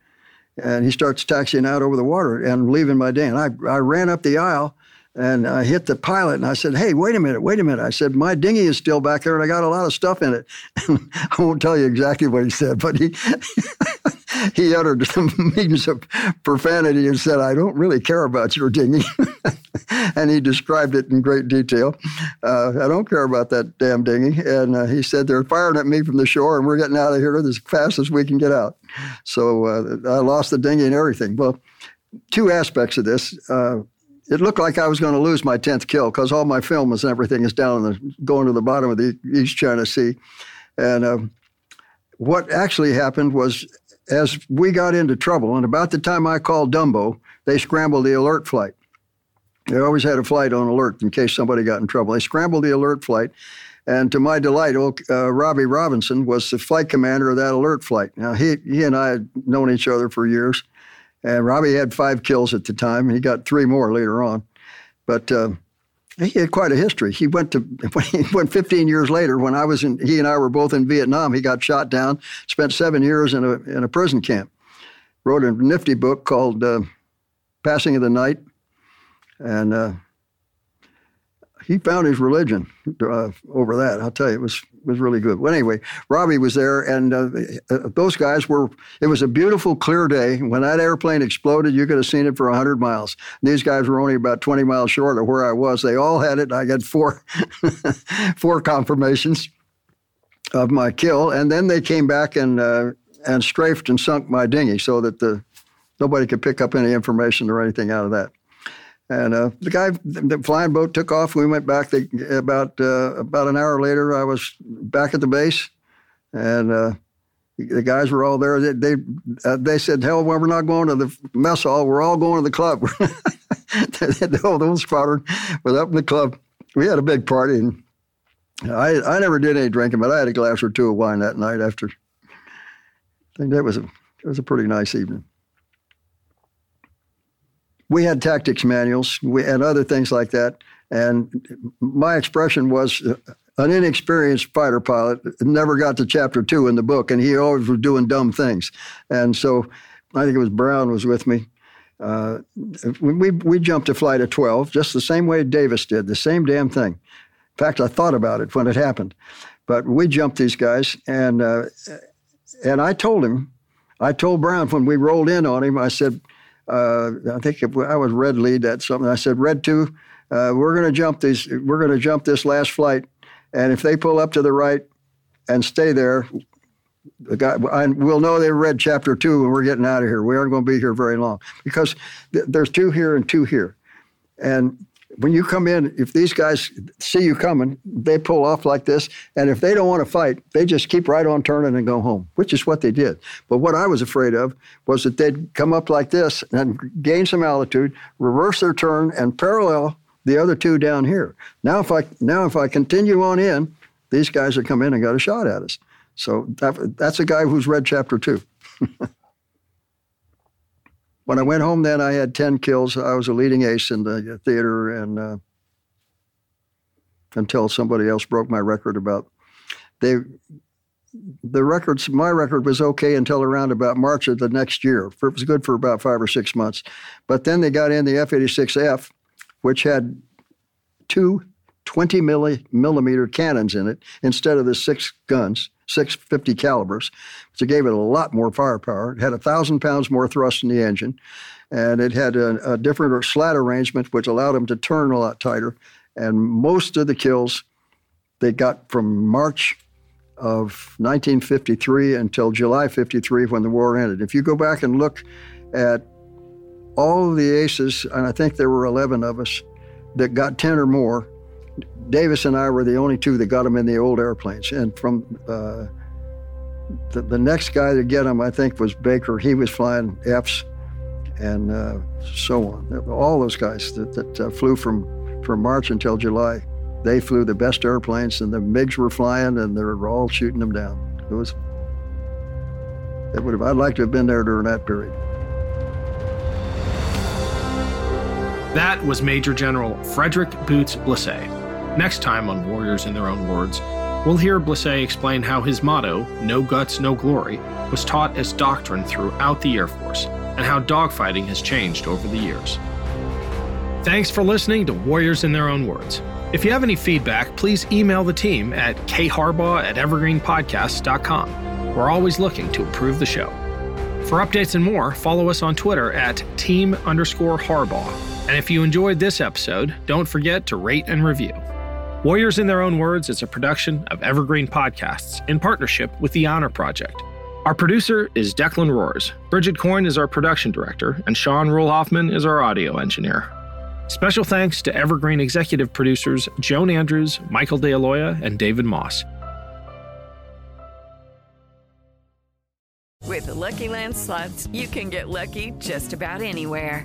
and he starts taxiing out over the water and leaving my dinghy. And I, I ran up the aisle and I hit the pilot and I said, Hey, wait a minute, wait a minute. I said, My dinghy is still back there and I got a lot of stuff in it. I won't tell you exactly what he said, but he he uttered some means of profanity and said, I don't really care about your dinghy. and he described it in great detail. Uh, I don't care about that damn dinghy. And uh, he said, They're firing at me from the shore and we're getting out of here as fast as we can get out. So uh, I lost the dinghy and everything. Well, two aspects of this. It looked like I was going to lose my 10th kill because all my film and everything is down in the, going to the bottom of the East China Sea. And uh, what actually happened was as we got into trouble, and about the time I called Dumbo, they scrambled the alert flight. They always had a flight on alert in case somebody got in trouble. They scrambled the alert flight. And to my delight, old, uh, Robbie Robinson was the flight commander of that alert flight. Now, he, he and I had known each other for years. And Robbie had five kills at the time. He got three more later on. But uh, he had quite a history. He went to when he went 15 years later. When I was in, he and I were both in Vietnam. He got shot down. Spent seven years in a in a prison camp. Wrote a nifty book called uh, "Passing of the Night," and uh, he found his religion uh, over that. I'll tell you, it was was really good. Well, anyway, Robbie was there, and uh, uh, those guys were. It was a beautiful, clear day. When that airplane exploded, you could have seen it for hundred miles. these guys were only about twenty miles short of where I was. They all had it. I got four, four confirmations of my kill, and then they came back and uh, and strafed and sunk my dinghy so that the nobody could pick up any information or anything out of that. And uh, the guy, the flying boat took off. We went back. The, about uh, about an hour later, I was back at the base, and uh, the guys were all there. They they, uh, they, said, "Hell, well, we're not going to the mess hall. We're all going to the club." the whole, squadron was up in the club. We had a big party, and I I never did any drinking, but I had a glass or two of wine that night after. I think that was a it was a pretty nice evening we had tactics manuals we, and other things like that. And my expression was uh, an inexperienced fighter pilot never got to chapter two in the book, and he always was doing dumb things. And so I think it was Brown was with me. Uh, we, we jumped a flight of 12, just the same way Davis did, the same damn thing. In fact, I thought about it when it happened. But we jumped these guys, and, uh, and I told him, I told Brown when we rolled in on him, I said, uh, I think it, I was red lead. That's something I said. Red two, uh, we're going to jump these. We're going to jump this last flight, and if they pull up to the right and stay there, the guy, I, we'll know they read chapter two and we're getting out of here. We aren't going to be here very long because th- there's two here and two here. And when you come in, if these guys see you coming, they pull off like this. And if they don't want to fight, they just keep right on turning and go home, which is what they did. But what I was afraid of was that they'd come up like this and gain some altitude, reverse their turn, and parallel the other two down here. Now, if I now if I continue on in, these guys have come in and got a shot at us. So that, that's a guy who's read chapter two. when I went home, then I had 10 kills. I was a leading ace in the theater, and uh, until somebody else broke my record about they. The records, my record was okay until around about March of the next year. It was good for about five or six months. But then they got in the F 86F, which had two 20 millimeter cannons in it instead of the six guns, six 50 calibers. So it gave it a lot more firepower. It had a thousand pounds more thrust in the engine, and it had a, a different slat arrangement, which allowed them to turn a lot tighter. And most of the kills they got from March of 1953 until July 53 when the war ended. If you go back and look at all the aces, and I think there were 11 of us that got 10 or more, Davis and I were the only two that got them in the old airplanes. And from uh, the, the next guy to get them, I think, was Baker. He was flying Fs and uh, so on. All those guys that, that uh, flew from, from March until July, they flew the best airplanes, and the MiGs were flying, and they were all shooting them down. It was. It would have. I'd like to have been there during that period. That was Major General Frederick Boots Blesse. Next time on Warriors in Their Own Words, we'll hear Blesse explain how his motto, No Guts, No Glory, was taught as doctrine throughout the Air Force and how dogfighting has changed over the years. Thanks for listening to Warriors in Their Own Words. If you have any feedback, please email the team at kharbaugh at evergreenpodcasts.com. We're always looking to improve the show. For updates and more, follow us on Twitter at team underscore Harbaugh. And if you enjoyed this episode, don't forget to rate and review. Warriors in Their Own Words is a production of Evergreen Podcasts in partnership with the Honor Project. Our producer is Declan Roars. Bridget Coyne is our production director, and Sean Ruhlhoffman is our audio engineer. Special thanks to Evergreen executive producers Joan Andrews, Michael DeAloya, and David Moss. With the Lucky Land slots, you can get lucky just about anywhere.